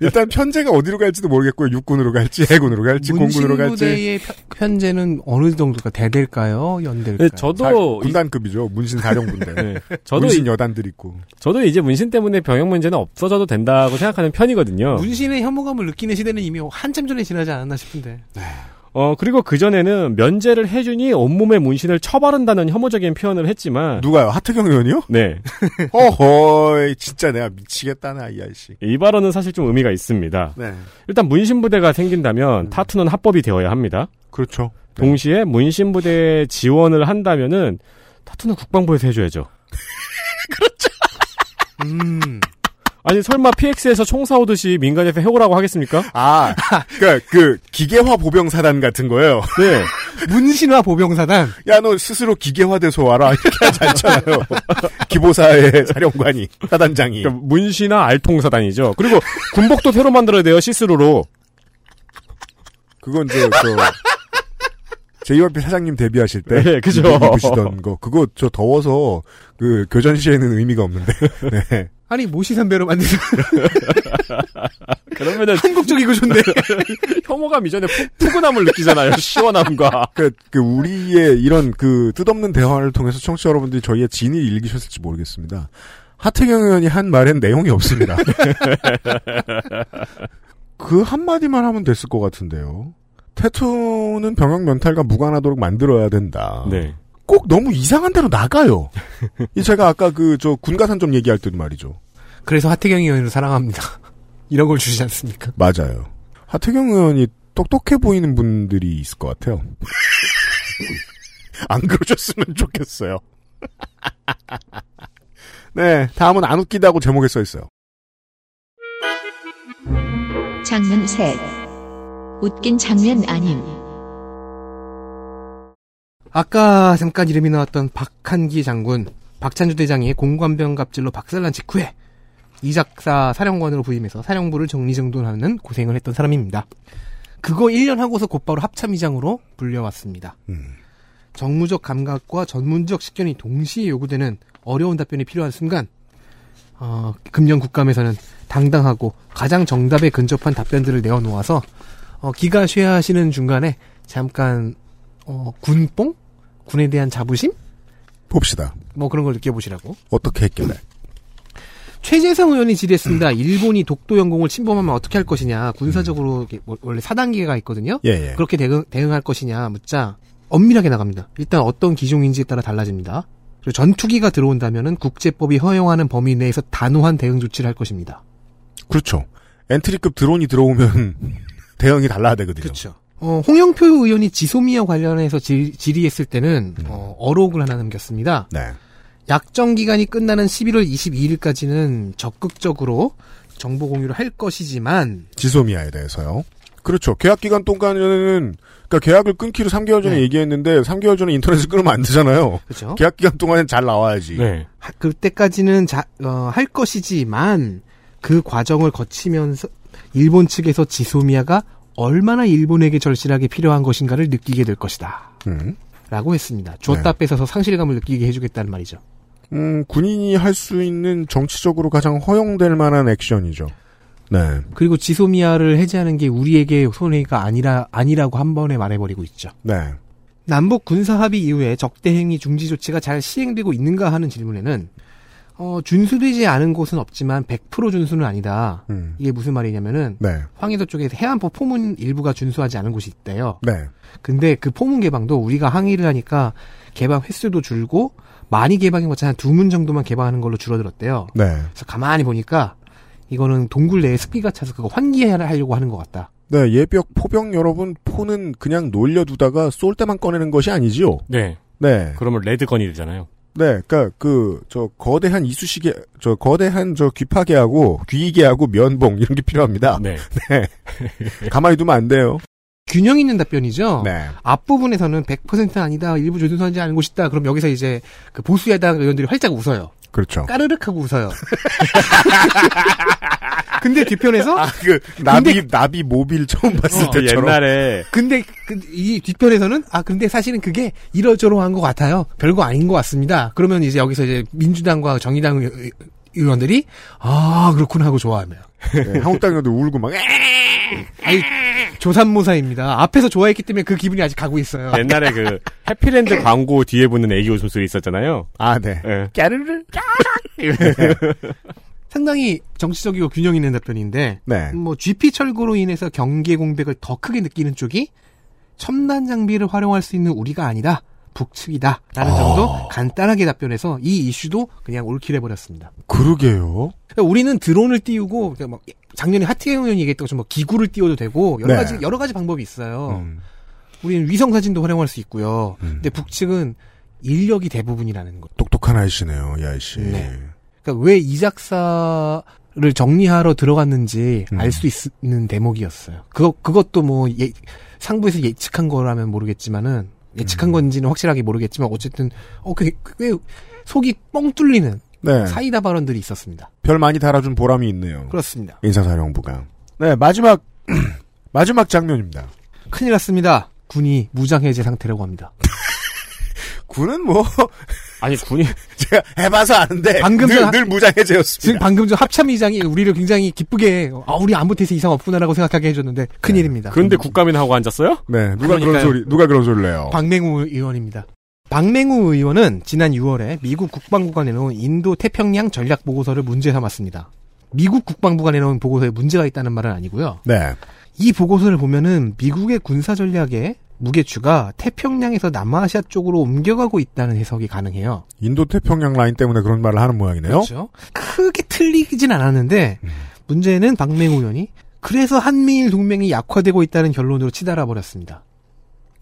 일단 편제가 어디로 갈지도 모르겠고요. 육군으로 갈지, 해군으로 갈지, 공군으로 갈지. 문신부대의 편- 편제는 어느 정도가 대대일까요? 연대일까요? 네, 저도 이- 군단급이죠. 문신 사령부인데. 네, 저도 문신 이- 여단들 있고. 저도 이제 문신 때문에 병역 문제는 없어져도 된다고 생각하는 편이거든요. 문신의 혐오감을 느끼는 시대는 이미 한참 전에 지나지 않았나 싶은데. 어 그리고 그 전에는 면제를 해주니 온몸에 문신을 쳐바른다는 혐오적인 표현을 했지만 누가요? 하트경 의원이요? 네. 어허, 진짜 내가 미치겠다나, 이 아저씨. 이 발언은 사실 좀 의미가 있습니다. 네. 일단 문신 부대가 생긴다면 타투는 합법이 되어야 합니다. 그렇죠. 동시에 문신 부대에 지원을 한다면은 타투는 국방부에서 해줘야죠. 음. 아니 설마 PX에서 총 사오듯이 민간에서 해오라고 하겠습니까? 아, 그니까, 그, 기계화 보병사단 같은 거예요. 네. 문신화 보병사단. 야, 너 스스로 기계화돼서 와라. 이렇게 하지 않잖아요. 기보사의 사령관이, 사단장이. 그러니까 문신화 알통사단이죠. 그리고 군복도 새로 만들어야 돼요 시스루로. 그건 저, 저, JYP 사장님 데뷔하실 때. 네, 그죠. 입으시던 거. 그거 저 더워서, 그, 교전 시에는 의미가 없는데. 네. 아니 모시 선배로 만든 그러면은 한국적이고 좋네. 혐오감 이전에 푸, 푸근함을 느끼잖아요. 시원함과. 그, 그, 우리의 이런 그, 뜻없는 대화를 통해서 청취자 여러분들이 저희의 진을 읽으셨을지 모르겠습니다. 하태경 의원이 한 말엔 내용이 없습니다. 그 한마디만 하면 됐을 것 같은데요. 태투는 병역 면탈과 무관하도록 만들어야 된다. 네. 꼭 너무 이상한 데로 나가요. 이 제가 아까 그, 저, 군가산 점 얘기할 때 말이죠. 그래서 하태경 의원을 사랑합니다. 이런 걸 주시지 않습니까? 맞아요. 하태경 의원이 똑똑해 보이는 분들이 있을 것 같아요. 안 그러셨으면 좋겠어요. 네, 다음은 안 웃기다고 제목에 써 있어요. 장면 셋. 웃긴 장면 아닌. 아까 잠깐 이름이 나왔던 박한기 장군, 박찬주 대장이 공관병 갑질로 박살난 직후에 이작사 사령관으로 부임해서 사령부를 정리정돈하는 고생을 했던 사람입니다. 그거 1년 하고서 곧바로 합참의장으로 불려왔습니다. 음. 정무적 감각과 전문적 식견이 동시에 요구되는 어려운 답변이 필요한 순간, 어, 금년 국감에서는 당당하고 가장 정답에 근접한 답변들을 내어놓아서 어, 기가 쇠하시는 중간에 잠깐 어, 군뽕? 군에 대한 자부심? 봅시다. 뭐 그런 걸 느껴보시라고. 어떻게 했길래. 최재성 의원이 질의했습니다. 일본이 독도 영공을 침범하면 어떻게 할 것이냐. 군사적으로 이게 뭐- 원래 4단계가 있거든요. 예, 예. 그렇게 대응, 대응할 것이냐 묻자 엄밀하게 나갑니다. 일단 어떤 기종인지에 따라 달라집니다. 그리고 전투기가 들어온다면은 국제법이 허용하는 범위 내에서 단호한 대응 조치를 할 것입니다. 그렇죠. 엔트리급 드론이 들어오면 대응이 달라야 되거든요. 그렇죠. 어, 홍영표 의원이 지소미아 관련해서 질, 질의했을 때는 어, 어록을 하나 남겼습니다. 네. 약정 기간이 끝나는 11월 22일까지는 적극적으로 정보 공유를 할 것이지만 지소미아에 대해서요. 그렇죠. 계약 기간 동안에는 그러니까 계약을 끊기로 3개월 전에 네. 얘기했는데 3개월 전에 인터넷을 끊으면 안 되잖아요. 그렇죠. 계약 기간 동안엔 잘 나와야지. 네. 하- 그때까지는 자, 어, 할 것이지만 그 과정을 거치면서 일본 측에서 지소미아가 얼마나 일본에게 절실하게 필요한 것인가를 느끼게 될 것이다. 음. 라고 했습니다. 줬다 뺏어서 상실감을 느끼게 해주겠다는 말이죠. 음, 군인이 할 수 있는 정치적으로 가장 허용될 만한 액션이죠. 네. 그리고 지소미아를 해제하는 게 우리에게 손해가 아니라 아니라고 한 번에 말해버리고 있죠. 네. 남북 군사 합의 이후에 적대 행위 중지 조치가 잘 시행되고 있는가 하는 질문에는 어, 준수되지 않은 곳은 없지만 100% 준수는 아니다. 음. 이게 무슨 말이냐면은 네. 황해도 쪽에서 해안포 포문 일부가 준수하지 않은 곳이 있대요. 네. 근데 그 포문 개방도 우리가 항의를 하니까 개방 횟수도 줄고 많이 개방인 것처럼 한두 문 정도만 개방하는 걸로 줄어들었대요. 네. 그래서 가만히 보니까 이거는 동굴 내에 습기가 차서 그거 환기하려고 하는 것 같다. 네, 예벽 포병 여러분, 포는 그냥 놀려두다가 쏠 때만 꺼내는 것이 아니지요. 네. 네. 그러면 레드건이 되잖아요. 네, 그니까, 그, 저, 거대한 이쑤시개, 저, 거대한 저 귀파개하고, 귀이개하고 면봉, 이런 게 필요합니다. 네. 네. 가만히 두면 안 돼요. 균형 있는 답변이죠. 네. 앞부분에서는 100% 아니다, 일부 조준선지 알고 싶다. 그럼 여기서 이제 그 보수 야당 의원들이 활짝 웃어요. 그렇죠. 까르륵 하고 웃어요. 근데 뒤편에서 아, 그, 나비, 나비 모빌 처음 봤을 어, 때처럼. 옛날에 근데 그, 이 뒤편에서는 아 근데 사실은 그게 이러저러한 것 같아요. 별거 아닌 것 같습니다. 그러면 이제 여기서 이제 민주당과 정의당 의- 의원들이 아 그렇구나 하고 좋아하며 네, 한국 당에도 울고 막, 아니 조삼모사입니다. 앞에서 좋아했기 때문에 그 기분이 아직 가고 있어요. 옛날에 그 해피랜드 광고 뒤에 붙는 애기 웃음소리 있었잖아요. 아, 네. 예. 까르르 상당히 정치적이고 균형 있는 답변인데 네. 뭐 GP 철거로 인해서 경계 공백을 더 크게 느끼는 쪽이 첨단 장비를 활용할 수 있는 우리가 아니다. 북측이다. 라는 점도 간단하게 답변해서 이 이슈도 그냥 올킬해버렸습니다. 그러게요. 그러니까 우리는 드론을 띄우고 그러니까 막 작년에 하태경 의원이 얘기했던 것처럼 뭐 기구를 띄워도 되고 여러 네. 가지 여러 가지 방법이 있어요. 음. 우리는 위성 사진도 활용할 수 있고요. 음. 근데 북측은 인력이 대부분이라는 거. 똑똑한 아이씨네요, 이 아이씨. 네. 그러니까 왜 이 작사를 정리하러 들어갔는지 음. 알수 있는 대목이었어요. 그거 그것도 뭐 예, 상부에서 예측한 거라면 모르겠지만은 예측한 음. 건지는 확실하게 모르겠지만 어쨌든 어 꽤 꽤 속이 뻥 뚫리는 네. 사이다 발언들이 있었습니다. 별 많이 달아준 보람이 있네요. 그렇습니다. 인사사령부가. 네, 마지막, 마지막 장면입니다. 큰일 났습니다. 군이 무장 해제 상태라고 합니다. 군은 뭐, 아니 군이 제가 해봐서 아는데, 방금 늘, 전- 늘 지금 무장해제였습니다. 방금 전 합참의장이 우리를 굉장히 기쁘게 아 우리 안 못해서 이상 없구나라고 생각하게 해줬는데 큰일입니다. 그런데 국감이나 하고 앉았어요? 네, 누가 그런 그러니까요. 소리, 누가 그런 소리를 내요? 박맹우 의원입니다. 박맹우 의원은 지난 6월에 미국 국방부가 내놓은 인도 태평양 전략 보고서를 문제 삼았습니다. 미국 국방부가 내놓은 보고서에 문제가 있다는 말은 아니고요. 네. 이 보고서를 보면은 미국의 군사 전략의 무게추가 태평양에서 남아시아 쪽으로 옮겨가고 있다는 해석이 가능해요. 인도 태평양 라인 때문에 그런 말을 하는 모양이네요. 그렇죠. 크게 틀리진 않았는데 음. 문제는 박맹우 의원이 그래서 한미일 동맹이 약화되고 있다는 결론으로 치달아 버렸습니다.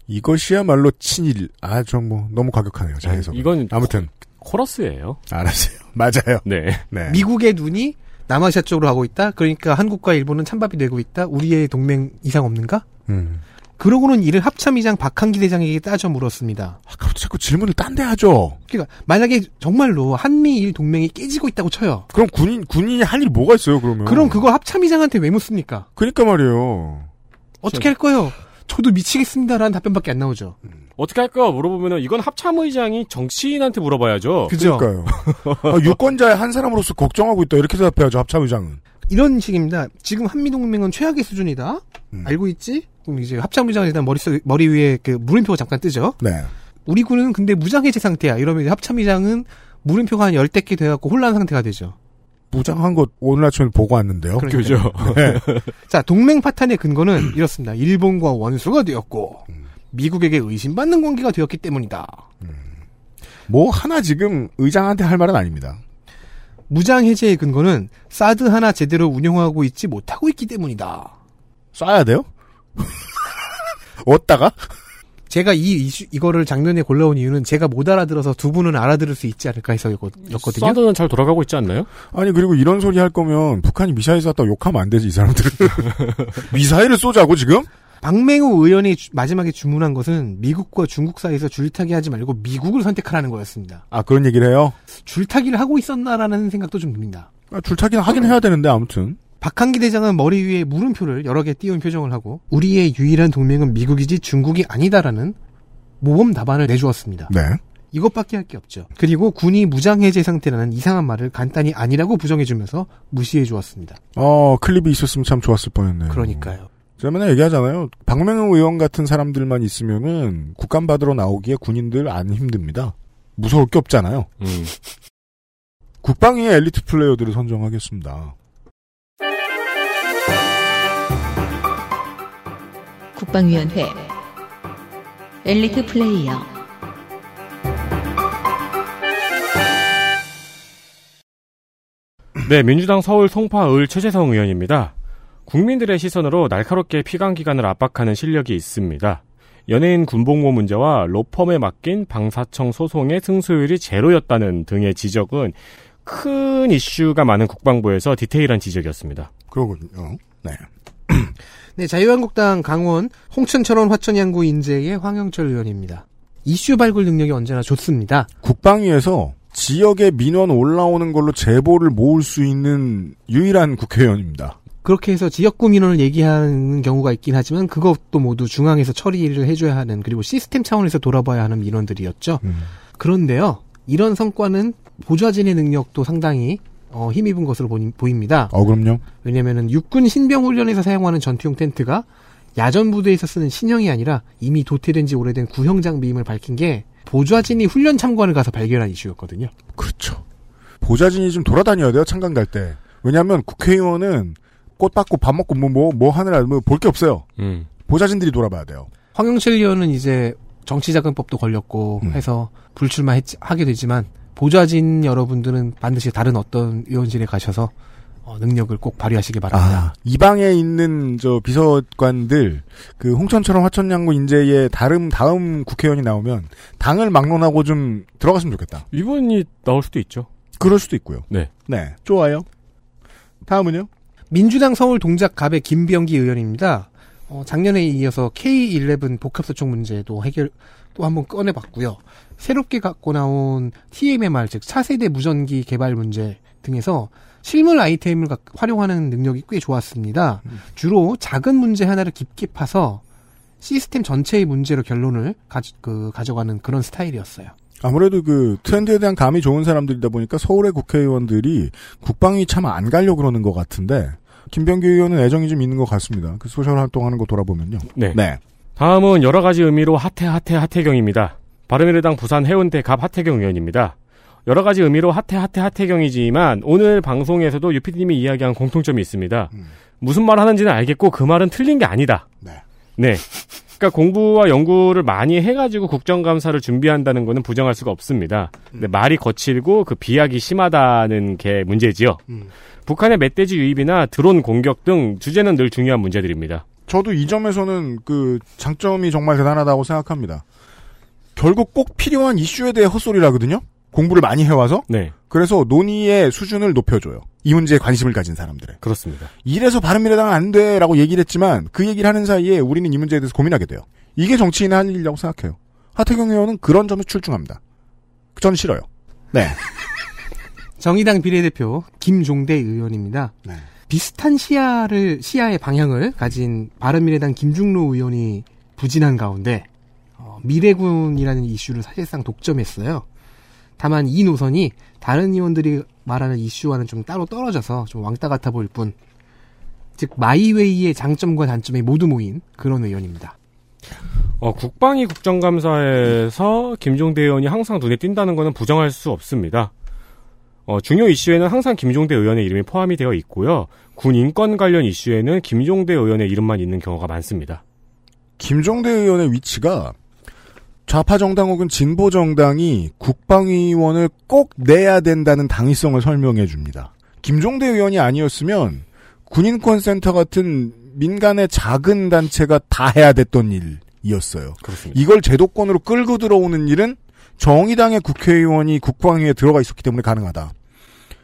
이것이야말로 친일. 아, 좀 뭐, 너무 과격하네요, 제 해석. 이건 아무튼, 코러스예요. 알았어요. 맞아요. 네. 네. 미국의 눈이 남아시아 쪽으로 가고 있다. 그러니까 한국과 일본은 찬밥이 되고 있다. 우리의 동맹 이상 없는가? 음. 그러고는 이를 합참의장 박한기 대장에게 따져 물었습니다. 아까부터 자꾸 질문을 딴 데 하죠. 그러니까 만약에 정말로 한미일 동맹이 깨지고 있다고 쳐요. 그럼 군인, 군인이 할 일이 뭐가 있어요, 그러면? 그럼 그거 합참의장한테 왜 묻습니까? 그니까 말이에요. 어떻게 할 거예요? 저도 미치겠습니다라는 답변밖에 안 나오죠. 어떻게 할까 물어보면은 이건 합참의장이 정치인한테 물어봐야죠. 그죠? 그러니까요. 아, 유권자의 한 사람으로서 걱정하고 있다. 이렇게 대답해야죠, 합참의장은. 이런 식입니다. 지금 한미동맹은 최악의 수준이다. 음. 알고 있지? 그럼 이제 합참의장은 일단 머릿속, 머리 위에 그 물음표가 잠깐 뜨죠. 네. 우리 군은 근데 무장해제 상태야. 이러면 이제 합참의장은 물음표가 한 열댓 개 돼갖고 혼란 상태가 되죠. 무장한 것 오늘 아침에 보고 왔는데요. 그죠. 자, 동맹 파탄의 근거는 이렇습니다. 일본과 원수가 되었고, 음. 미국에게 의심받는 관계가 되었기 때문이다. 뭐 하나 지금 의장한테 할 말은 아닙니다. 무장 해제의 근거는 사드 하나 제대로 운영하고 있지 못하고 있기 때문이다. 쏴야 돼요? 얻다가? 제가 이 이슈, 이거를 작년에 골라온 이유는 제가 못 알아들어서 두 분은 알아들을 수 있지 않을까 해서였거든요. 사드는 잘 돌아가고 있지 않나요? 아니 그리고 이런 소리 할 거면 북한이 미사일 쐈다 고 욕하면 안 되지 이 사람들은. 미사일을 쏘자고 지금? 박맹우 의원이 주- 마지막에 주문한 것은 미국과 중국 사이에서 줄타기 하지 말고 미국을 선택하라는 거였습니다. 아 그런 얘기를 해요? 줄타기를 하고 있었나라는 생각도 좀 듭니다. 아, 줄타기는 하긴 해야 되는데 아무튼. 박한기 대장은 머리 위에 물음표를 여러 개 띄운 표정을 하고 우리의 유일한 동맹은 미국이지 중국이 아니다라는 모범 답안을 내주었습니다. 네. 이것밖에 할 게 없죠. 그리고 군이 무장해제 상태라는 이상한 말을 간단히 아니라고 부정해주면서 무시해 주었습니다. 어 클립이 있었으면 참 좋았을 뻔했네요. 그러니까요. 제가 맨날 얘기하잖아요. 박명호 의원 같은 사람들만 있으면은 국감 받으러 나오기에 군인들 안 힘듭니다. 무서울 게 없잖아요. 음. 국방위의 엘리트 플레이어들을 선정하겠습니다. 국방위원회 엘리트 플레이어 네, 민주당 서울 송파을 최재성 의원입니다. 국민들의 시선으로 날카롭게 피감 기관을 압박하는 실력이 있습니다. 연예인 군복무 문제와 로펌에 맡긴 방사청 소송의 승소율이 제로였다는 등의 지적은 큰 이슈가 많은 국방부에서 디테일한 지적이었습니다. 그러거든요. 네. 네, 자유한국당 강원 홍천철원 화천양구 인재의 황영철 의원입니다. 이슈 발굴 능력이 언제나 좋습니다. 국방위에서 지역에 민원 올라오는 걸로 제보를 모을 수 있는 유일한 국회의원입니다. 그렇게 해서 지역구 민원을 얘기하는 경우가 있긴 하지만 그것도 모두 중앙에서 처리를 해줘야 하는 그리고 시스템 차원에서 돌아봐야 하는 민원들이었죠. 음. 그런데요, 이런 성과는 보좌진의 능력도 상당히 어, 힘입은 것으로 보니- 보입니다. 어, 그럼요. 왜냐면은 육군 신병 훈련에서 사용하는 전투용 텐트가 야전 부대에서 쓰는 신형이 아니라 이미 도태된 지 오래된 구형 장비임을 밝힌 게 보좌진이 훈련 참관을 가서 발견한 이슈였거든요. 그렇죠. 보좌진이 좀 돌아다녀야 돼요, 창간 갈 때. 왜냐하면 국회의원은 꽃 받고 밥 먹고 뭐, 뭐, 뭐 하느라 뭐 볼 게 없어요. 음. 보좌진들이 돌아봐야 돼요. 황영철 의원은 이제 정치자금법도 걸렸고 음. 해서 불출마하게 되지만 보좌진 여러분들은 반드시 다른 어떤 의원진에 가셔서 어, 능력을 꼭 발휘하시기 바랍니다. 아, 이 방에 있는 저 비서관들 그 홍천처럼 화천양구 인재의 다음 다음 국회의원이 나오면 당을 막론하고 좀 들어갔으면 좋겠다. 이분이 나올 수도 있죠. 그럴 수도 있고요. 네. 네, 좋아요. 다음은요. 민주당 서울 동작 갑의 김병기 의원입니다. 어, 작년에 이어서 K11 복합소총 문제도 해결 또 한번 꺼내봤고요. 새롭게 갖고 나온 TMMR 즉 차세대 무전기 개발 문제 등에서 실물 아이템을 가- 활용하는 능력이 꽤 좋았습니다. 주로 작은 문제 하나를 깊게 파서 시스템 전체의 문제로 결론을 가, 그, 가져가는 그런 스타일이었어요. 아무래도 그 트렌드에 대한 감이 좋은 사람들이다 보니까 서울의 국회의원들이 국방위 참 안 가려 그러는 것 같은데 김병기 의원은 애정이 좀 있는 것 같습니다. 그 소셜 활동하는 거 돌아보면요. 네. 네. 다음은 여러 가지 의미로 하태 하태 하태경입니다. 바른미래당 부산 해운대 갑 하태경 의원입니다. 여러 가지 의미로 하태 하태 하태경이지만 오늘 방송에서도 유피디님이 이야기한 공통점이 있습니다. 음. 무슨 말 하는지는 알겠고 그 말은 틀린 게 아니다. 네. 네. 그러니까 공부와 연구를 많이 해가지고 국정감사를 준비한다는 거는 부정할 수가 없습니다. 근데 말이 거칠고 그 비약이 심하다는 게 문제지요. 북한의 멧돼지 유입이나 드론 공격 등 주제는 늘 중요한 문제들입니다. 저도 이 점에서는 그 장점이 정말 대단하다고 생각합니다. 결국 꼭 필요한 이슈에 대해 헛소리라거든요. 공부를 많이 해와서 네, 그래서 논의의 수준을 높여줘요. 이 문제에 관심을 가진 사람들의. 그렇습니다. 이래서 바른미래당은 안 돼라고 얘기를 했지만 그 얘기를 하는 사이에 우리는 이 문제에 대해서 고민하게 돼요. 이게 정치인의 할 일이라고 생각해요. 하태경 의원은 그런 점에서 출중합니다. 전 싫어요. 네. 정의당 비례대표 김종대 의원입니다. 네. 비슷한 시야를 시야의 방향을 가진 바른미래당 김중로 의원이 부진한 가운데 어, 미래군이라는 이슈를 사실상 독점했어요. 다만 이 노선이 다른 의원들이 말하는 이슈와는 좀 따로 떨어져서 좀 왕따 같아 보일 뿐, 즉 마이웨이의 장점과 단점이 모두 모인 그런 의원입니다. 어, 국방위 국정감사에서 김종대 의원이 항상 눈에 띈다는 것은 부정할 수 없습니다. 어, 중요 이슈에는 항상 김종대 의원의 이름이 포함이 되어 있고요. 군 인권 관련 이슈에는 김종대 의원의 이름만 있는 경우가 많습니다. 김종대 의원의 위치가 좌파 정당 혹은 진보 정당이 국방위원을 꼭 내야 된다는 당위성을 설명해 줍니다. 김종대 의원이 아니었으면 군인권센터 같은 민간의 작은 단체가 다 해야 됐던 일이었어요. 그렇습니다. 이걸 제도권으로 끌고 들어오는 일은 정의당의 국회의원이 국방위에 들어가 있었기 때문에 가능하다.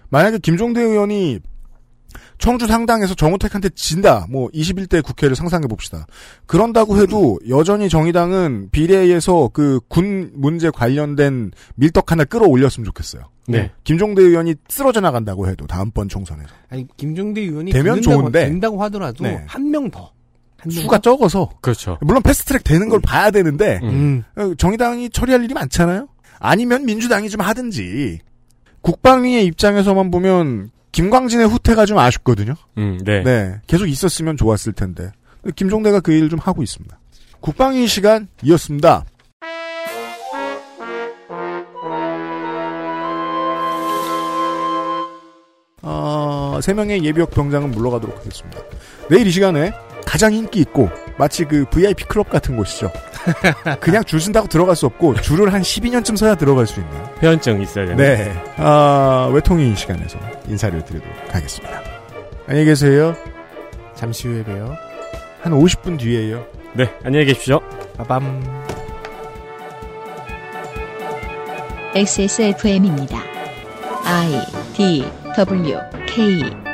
만약에 김종대 의원이 청주 상당에서 정우택한테 진다. 뭐 21대 국회를 상상해 봅시다. 그런다고 해도 여전히 정의당은 비례에서 그 군 문제 관련된 밀떡 하나 끌어올렸으면 좋겠어요. 네. 김종대 의원이 쓰러져 나간다고 해도 다음번 총선에서 아니 김종대 의원이 되면 된다고, 좋은데. 된다고 하더라도 네. 한명 더. 한명 수가 더? 적어서 그렇죠. 물론 패스트트랙 되는 걸 봐야 되는데 음. 음. 어, 정의당이 처리할 일이 많잖아요. 아니면 민주당이 좀 하든지. 국방위의 입장에서만 보면 김광진의 후퇴가 좀 아쉽거든요. 음, 네. 네, 계속 있었으면 좋았을 텐데. 김종대가 그일좀 하고 있습니다. 국방위 시간이었습니다. 어, 세 명의 예비역 병장은 물러가도록 하겠습니다. 내일 이 시간에 가장 인기 있고 마치 그 VIP 클럽 같은 곳이죠. 그냥 줄 쓴다고 들어갈 수 없고 줄을 한 12년쯤 서야 들어갈 수 있는 회원증 있어야 되는. 네. 아, 외통위 시간에서 인사를 드리도록 하겠습니다. 안녕히 계세요. 잠시 후에 봬요. 한 50분 뒤에요. 네, 안녕히 계십시오. 빠밤. XSFM입니다. I D W K